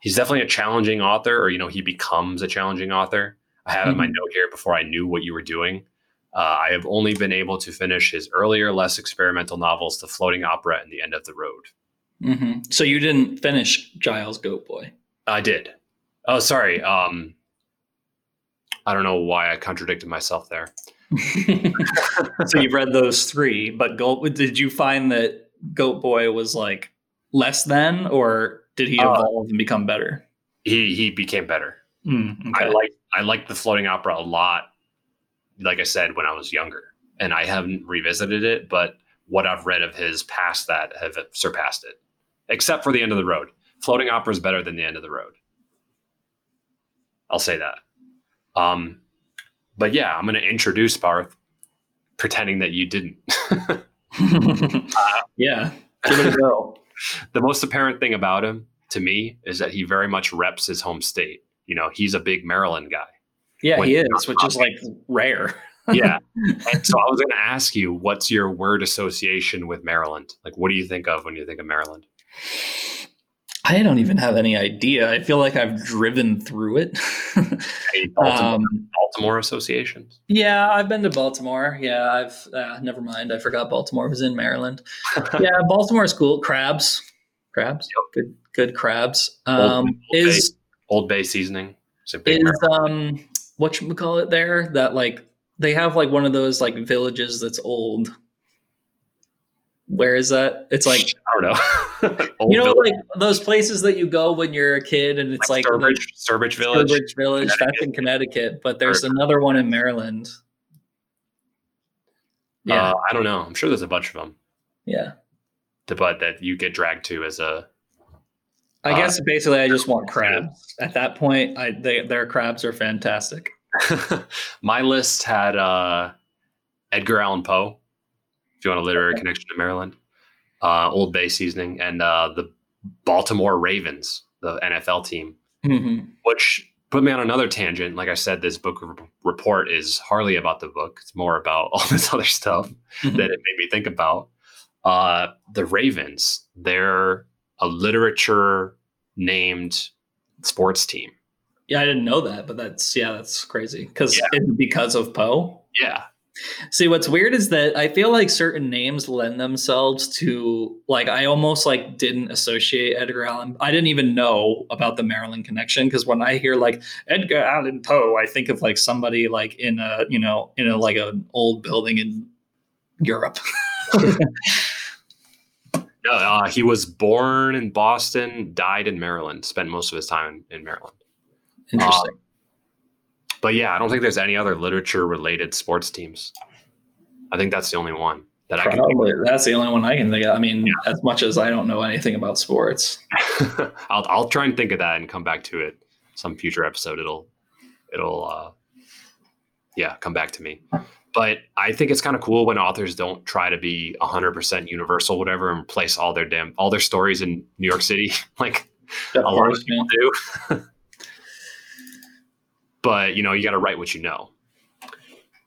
He's definitely a challenging author, or you know, he becomes a challenging author. I have mm-hmm. in my note here before I knew what you were doing. Uh, I have only been able to finish his earlier, less experimental novels, The Floating Opera and The End of the Road. Mm-hmm. So you didn't finish Giles Goat Boy. I did. Oh, sorry. Um, I don't know why I contradicted myself there. so you've read those three, but Goat. Did you find that Goat Boy was like less than, or did he Uh, evolve and become better? He he became better. Mm, I like I liked the floating opera a lot. Like I said, when I was younger, and I haven't revisited it, but what I've read of his past that have surpassed it, except for the end of the road. Floating opera is better than the end of the road. I'll say that. Um, but yeah, I'm going to introduce Barth, pretending that you didn't. yeah, give it a go. The most apparent thing about him to me is that he very much reps his home state. You know, he's a big Maryland guy. Yeah, he is, which is like rare. Yeah. and so I was going to ask you, what's your word association with Maryland? Like, what do you think of when you think of Maryland? I don't even have any idea. I feel like I've driven through it. Baltimore, um, Baltimore associations? yeah, I've been to Baltimore. Yeah, I've uh, never mind. I forgot Baltimore was in Maryland. yeah, Baltimore's cool. Crabs, crabs, good, good crabs. Um, Old is Old Bay seasoning. Is is um what you call it there? That like they have like one of those like villages that's old. Where is that? It's like I don't know. You know, Village, like those places that you go when you're a kid, and it's like, Sturbridge, Sturbridge Village. Sturbridge Village. That's in Connecticut, but there's another one in Maryland. Yeah, Uh, I don't know. I'm sure there's a bunch of them, yeah. but that you get dragged to as a. I Uh, guess basically, I just want crabs. At that point, I they, their crabs are fantastic. My list had uh, Edgar Allan Poe, if you want a literary connection to Maryland, uh, Old Bay seasoning, and uh, the Baltimore Ravens, the NFL team, Mhm. which put me on another tangent. Like I said, this book re- report is hardly about the book; it's more about all this other stuff Mhm. that it made me think about. Uh, the Ravens, they're a literature named sports team. Yeah, I didn't know that, but that's yeah, that's crazy because Yeah. because of Poe. Yeah, See, what's weird is that I feel like certain names lend themselves to like I almost like didn't associate Edgar Allan. I didn't even know about the Maryland connection because when I hear like Edgar Allan Poe, I think of like somebody like in a you know in a like an old building in Europe. no, uh, he was born in Boston, died in Maryland, spent most of his time in Maryland. Interesting. But yeah, I don't think there's any other literature related sports teams. I think that's the only one that I can think Probably that's the only one I can think of. I mean, as much as I don't know anything about sports. I'll I'll try and think of that and come back to it some future episode. It'll it'll uh yeah, come back to me. But I think it's kind of cool when authors don't try to be 100% universal whatever and place all their damn all their stories in New York City like a lot of people do. but you know, you got to write what you know.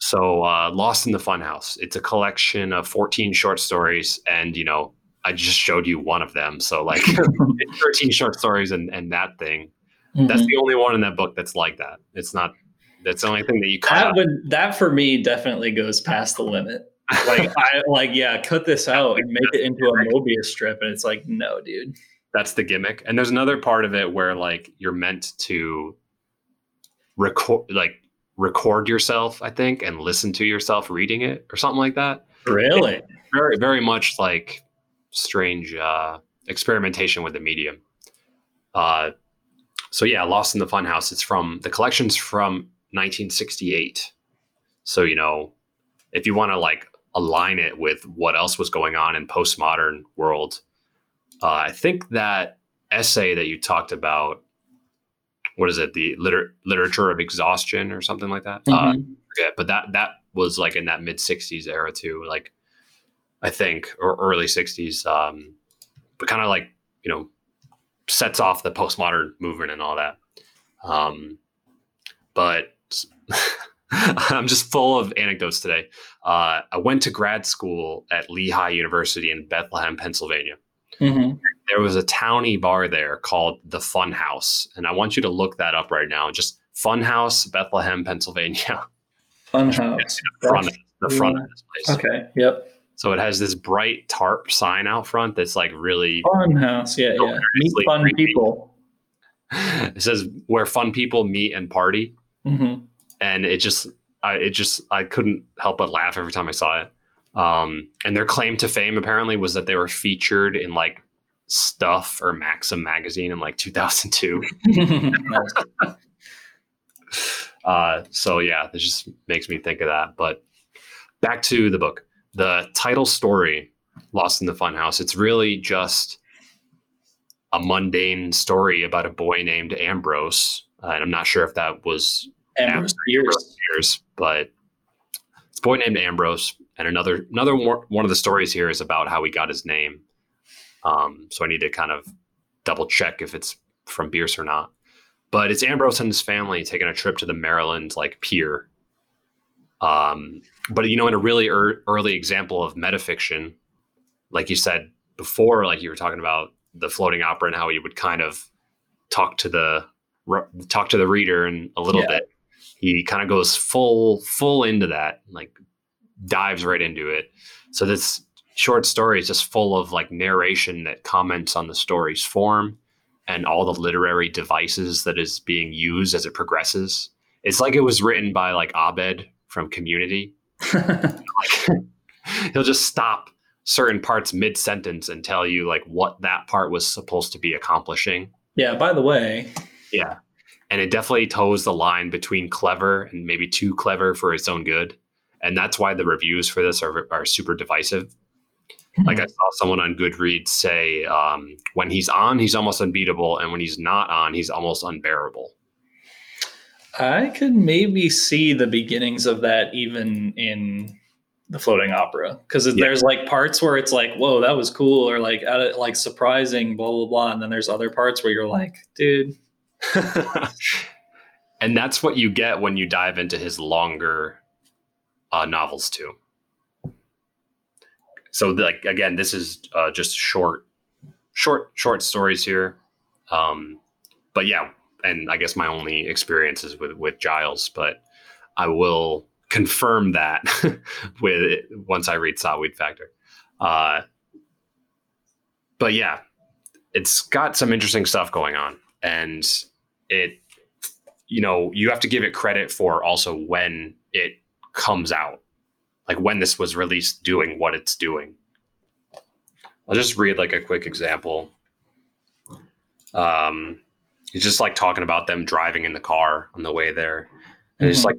So, uh, Lost in the Funhouse. It's a collection of 14 short stories, and you know, I just showed you one of them. So, like, 13 short stories and and that thing. That's Mhm. the only one in that book that's like that. It's not. That's the only thing that you cut that would that for me definitely goes past the limit. Like I like yeah, cut this out and make it into a Mobius strip, and it's like no, dude. that's the gimmick. And there's another part of it where like you're meant to record, like record yourself, I think, and listen to yourself reading it or something like that. Really? very very much like strange uh experimentation with the medium uh so yeah lost in the funhouse it's from the collection's from 1968 so you know if you want to like align it with what else was going on in postmodern world uh, i think that essay that you talked about what is it the liter- literature of exhaustion or something like that uh, Mhm. forget, but that that was like in that mid '60s era too, like I think, or early '60s. Um, but kind of like you know sets off the postmodern movement and all that. Um, but I'm just full of anecdotes today. Uh, I went to grad school at Lehigh University in Bethlehem, Pennsylvania Mhm. there was a towny bar there called the Fun House, and I want you to look that up right now. Just Fun House, Bethlehem, Pennsylvania. Funhouse. The front, the front of this place. Okay. Yep. So it has this bright tarp sign out front that's like really Funhouse. Yeah, yeah. Meet fun creepy. people. it says where fun people meet and party. hmm and it just I it just I couldn't help but laugh every time I saw it. Um, and their claim to fame apparently was that they were featured in like Stuff or Maxim magazine in like 2002. Uh, so yeah, this just makes me think of that. But back to the book, the title story, "Lost in the Funhouse." It's really just a mundane story about a boy named Ambrose, uh, and I'm not sure if that was Ambrose after Bierce. years, but it's a boy named Ambrose, and another another one of the stories here is about how he got his name. Um, so I need to kind of double check if it's from Bierce or not. But it's Ambrose and his family taking a trip to the Maryland like pier. Um, but you know, in a really ear early example of metafiction, like you said before, like you were talking about the floating opera and how he would kind of talk to the re- talk to the reader and a little Yeah. bit. He kind of goes full full into that, like dives right into it. So this short story is just full of like narration that comments on the story's form and all the literary devices that is being used as it progresses. It's like it was written by like Abed from Community. He'll just stop certain parts mid sentence and tell you like what that part was supposed to be accomplishing. yeah. By the way, Yeah. And it definitely toes the line between clever and maybe too clever for its own good. And that's why the reviews for this are, are super divisive. Like I saw someone on Goodreads say, um, when he's on, he's almost unbeatable. And when he's not on, he's almost unbearable. I could maybe see the beginnings of that even in the floating opera because Yeah. there's like parts where it's like, whoa, that was cool, or like uh, like surprising, blah blah blah, and then there's other parts where you're like, dude, and that's what you get when you dive into his longer uh, novels too. So, like again, this is uh, just short, short, short stories here. Um, but yeah, and I guess my only experiences with with Giles, but I will confirm that with once I read Sotweed Factor. Uh, but yeah, it's got some interesting stuff going on, and it you know you have to give it credit for also when it comes out like when this was released doing what it's doing. I'll just read like a quick example. Um it's just like talking about them driving in the car on the way there. And it's Mhm. like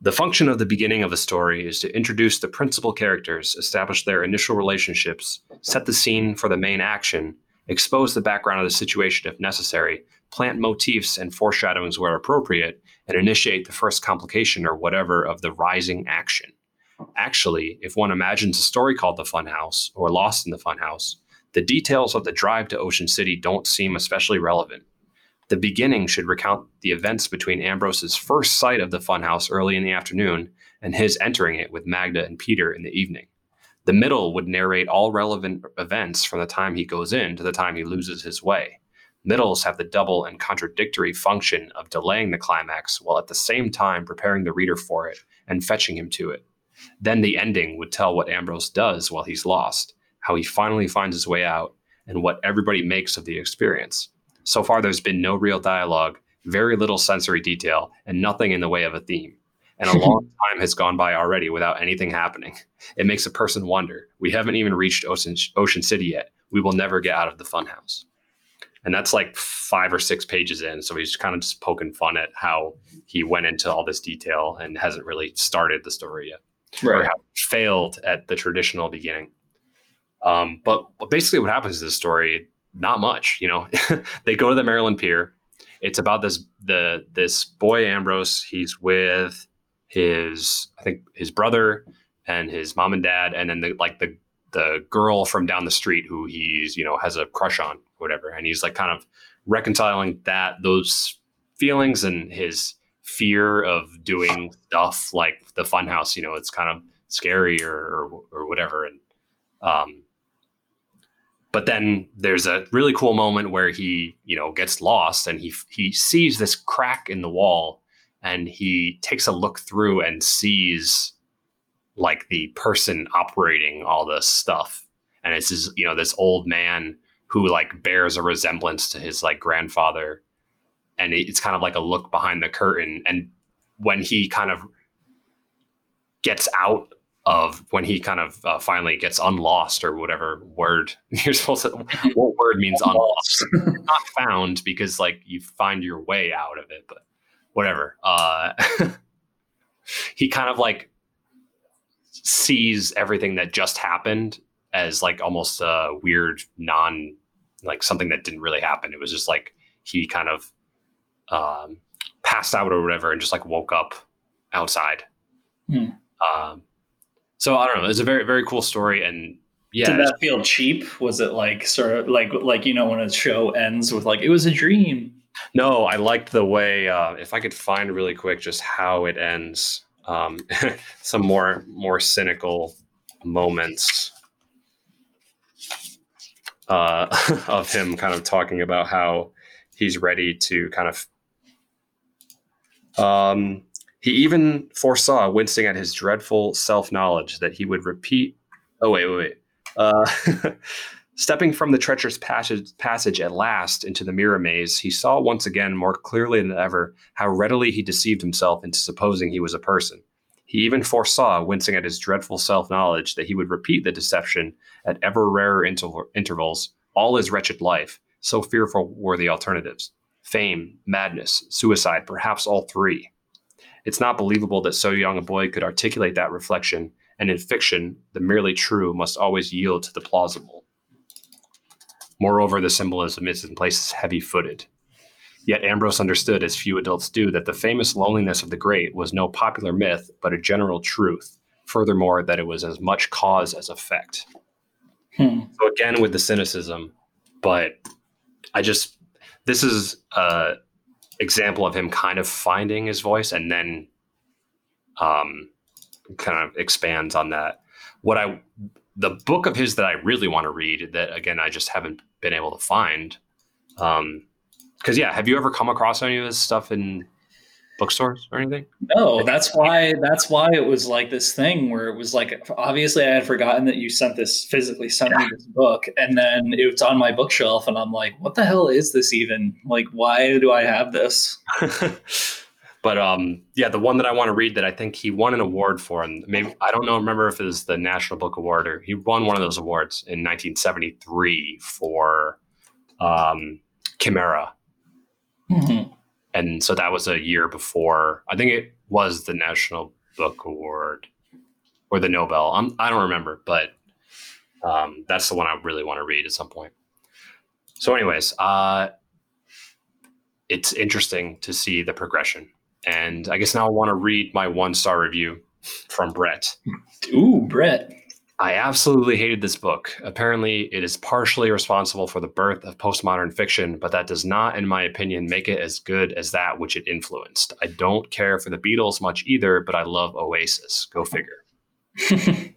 the function of the beginning of a story is to introduce the principal characters establish their initial relationships set the scene for the main action expose the background of the situation if necessary plant motifs and foreshadowings where appropriate, and initiate the first complication or whatever of the rising action. Actually, if one imagines a story called The Funhouse or Lost in the Funhouse, the details of the drive to Ocean City don't seem especially relevant. The beginning should recount the events between Ambrose's first sight of the funhouse early in the afternoon and his entering it with Magda and Peter in the evening. The middle would narrate all relevant events from the time he goes in to the time he loses his way. Middles have the double and contradictory function of delaying the climax while at the same time preparing the reader for it and fetching him to it. Then the ending would tell what Ambrose does while he's lost, how he finally finds his way out, and what everybody makes of the experience. So far, there's been no real dialogue, very little sensory detail, and nothing in the way of a theme. And a long time has gone by already without anything happening. It makes a person wonder. We haven't even reached Ocean, Ocean City yet. We will never get out of the funhouse. And that's like five or six pages in. So he's kind of just poking fun at how he went into all this detail and hasn't really started the story yet or how failed at the traditional beginning. Um, but, basically, what happens in this story, not much. You know, they go to the Maryland Pier. It's about this the this boy Ambrose. He's with his I think his brother and his mom and dad, and then the like the the girl from down the street who he's you know has a crush on, whatever. And he's like kind of reconciling that those feelings and his fear of doing stuff like the funhouse. You know, it's kind of scary or or, or whatever. And um, but then there's a really cool moment where he you know gets lost and he he sees this crack in the wall and he takes a look through and sees like the person operating all this stuff and it's this you know this old man who like bears a resemblance to his like grandfather. And it's kind of like a look behind the curtain. And when he kind of gets out of when he kind of uh, finally gets unlost or whatever word you're supposed to what word means unlost? Not found because like you find your way out of it but whatever. Uh he kind of like sees everything that just happened as like almost a weird non like something that didn't really happen it was just like he kind of um passed out or whatever and just like woke up outside Hmm. um so I don't know. It's a very very cool story, and yeah, Did that feel cheap? Was it like sort of like like you know when a show ends with like it was a dream? no, I liked the way. Uh, if I could find really quick just how it ends, um, some more more cynical moments uh, of him kind of talking about how he's ready to kind of. Um, he even foresaw, wincing at his dreadful self knowledge, that he would repeat. Oh, wait, wait, wait. Uh, stepping from the treacherous passage, passage at last into the mirror maze, he saw once again more clearly than ever how readily he deceived himself into supposing he was a person. He even foresaw, wincing at his dreadful self knowledge, that he would repeat the deception at ever rarer interval- intervals all his wretched life. So fearful were the alternatives fame, madness, suicide, perhaps all three. It's not believable that so young a boy could articulate that reflection, and in fiction, the merely true must always yield to the plausible. Moreover, the symbolism is in places heavy footed. Yet Ambrose understood, as few adults do, that the famous loneliness of the great was no popular myth, but a general truth. Furthermore, that it was as much cause as effect. Hmm. So again, with the cynicism, but I just this is a example of him kind of finding his voice and then um, kind of expands on that. What I the book of his that I really want to read that again I just haven't been able to find. Um, because yeah, have you ever come across any of this stuff in bookstores or anything? No, that's why that's why it was like this thing where it was like obviously I had forgotten that you sent this physically sent me this book and then it's on my bookshelf and I'm like, what the hell is this even? Like why do I have this? but um, yeah, the one that I want to read that I think he won an award for, and maybe I don't know, remember if it was the National Book Award or he won one of those awards in 1973 for um, Chimera, Mhm. and so that was a year before. I think it was the National Book Award or the Nobel. I'm, I don't remember, but um, that's the one I really want to read at some point. So, anyways, uh, it's interesting to see the progression. And I guess now I want to read my one star review from Brett. Ooh, Brett. I absolutely hated this book. Apparently, it is partially responsible for the birth of postmodern fiction, but that does not, in my opinion, make it as good as that which it influenced. I don't care for the Beatles much either, but I love Oasis. Go figure.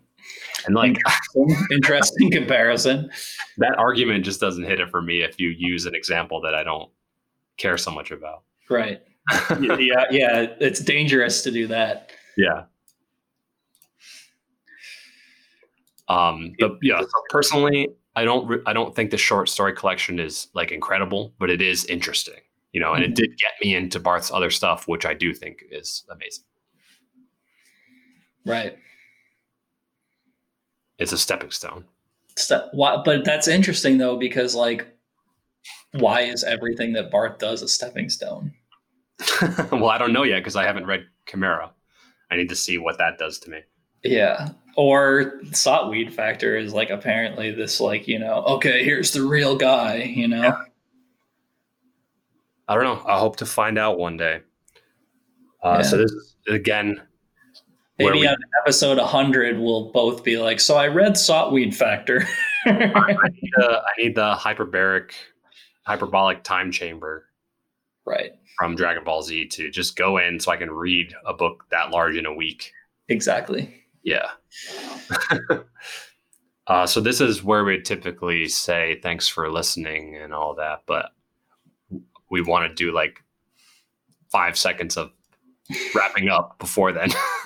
And like interesting, interesting comparison. that argument just doesn't hit it for me if you use an example that I don't care so much about. Right. yeah, yeah, it's dangerous to do that. Yeah. Um, but yeah, personally, I don't re- I don't think the short story collection is like incredible, but it is interesting, you know, and it Mhm. did get me into Barth's other stuff, which I do think is amazing. Right. It's a stepping stone. St- why, but that's interesting though because like, why is everything that Barth does a stepping stone? well, I don't know yet because I haven't read Chimera. I need to see what that does to me. Yeah. Or Sotweed Factor is like apparently this like you know okay here's the real guy you know I don't know. I hope to find out one day. Uh, Yeah. So this is again maybe we- on episode 100 we'll both be like so I read Sotweed Factor I need the, I need the hyperbaric, hyperbolic time chamber right from Dragon Ball Z to just go in so I can read a book that large in a week. exactly Yeah. uh, so this is where we typically say thanks for listening and all that, but we want to do like five seconds of wrapping up before then.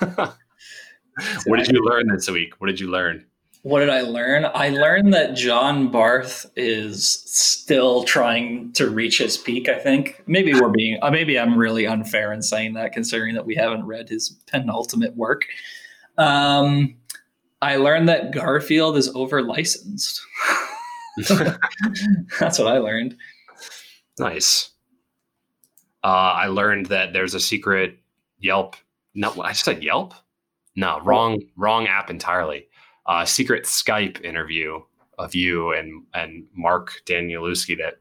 what did you learn this week? What did you learn? What did I learn? I learned that John Barth is still trying to reach his peak. I think maybe we're being uh, maybe I'm really unfair in saying that, considering that we haven't read his penultimate work. Um, I learned that Garfield is over licensed. That's what I learned. Nice. Uh, I learned that there's a secret Yelp. No, I said Yelp. No, wrong, wrong app entirely uh, secret Skype interview of you and and Mark Danielewski that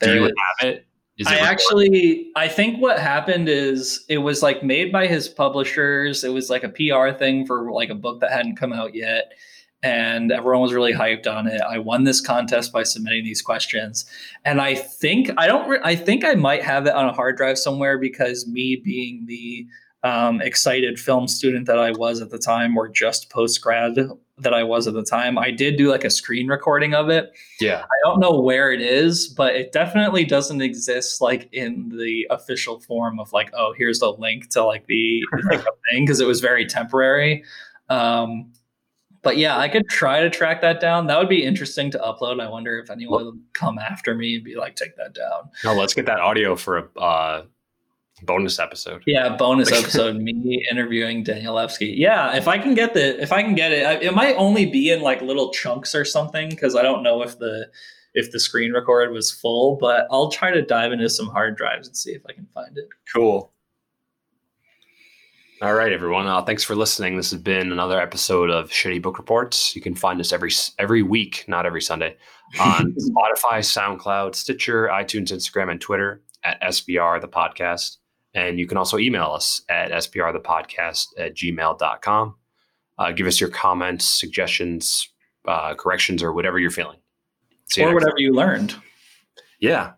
do you have it? Is I actually I think what happened is it was like made by his publishers. It was like a PR thing for like a book that hadn't come out yet. And everyone was really hyped on it. I won this contest by submitting these questions, and I think I don't. Re- I think I might have it on a hard drive somewhere because me being the um, excited film student that I was at the time, or just post grad that I was at the time. I did do like a screen recording of it. Yeah. I don't know where it is, but it definitely doesn't exist like in the official form of like, oh, here's the link to like the like, thing because it was very temporary. Um, but yeah, I could try to track that down. That would be interesting to upload. I wonder if anyone would come after me and be like, take that down. No, let's get that audio for a uh, bonus episode. Yeah, bonus episode. me interviewing Daniel Danielewski. Yeah, if I can get the, if I can get it, it might only be in like little chunks or something because I don't know if the if the screen record was full. But I'll try to dive into some hard drives and see if I can find it. Cool. All right, everyone. Uh, thanks for listening. This has been another episode of Shitty Book Reports. You can find us every every week, not every Sunday, on Spotify, SoundCloud, Stitcher, iTunes, Instagram, and Twitter at SBR the podcast. And you can also email us at sbrthepodcast at gmail.com. Uh, give us your comments, suggestions, uh, corrections, or whatever you're feeling. or whatever time. you learned. Yeah.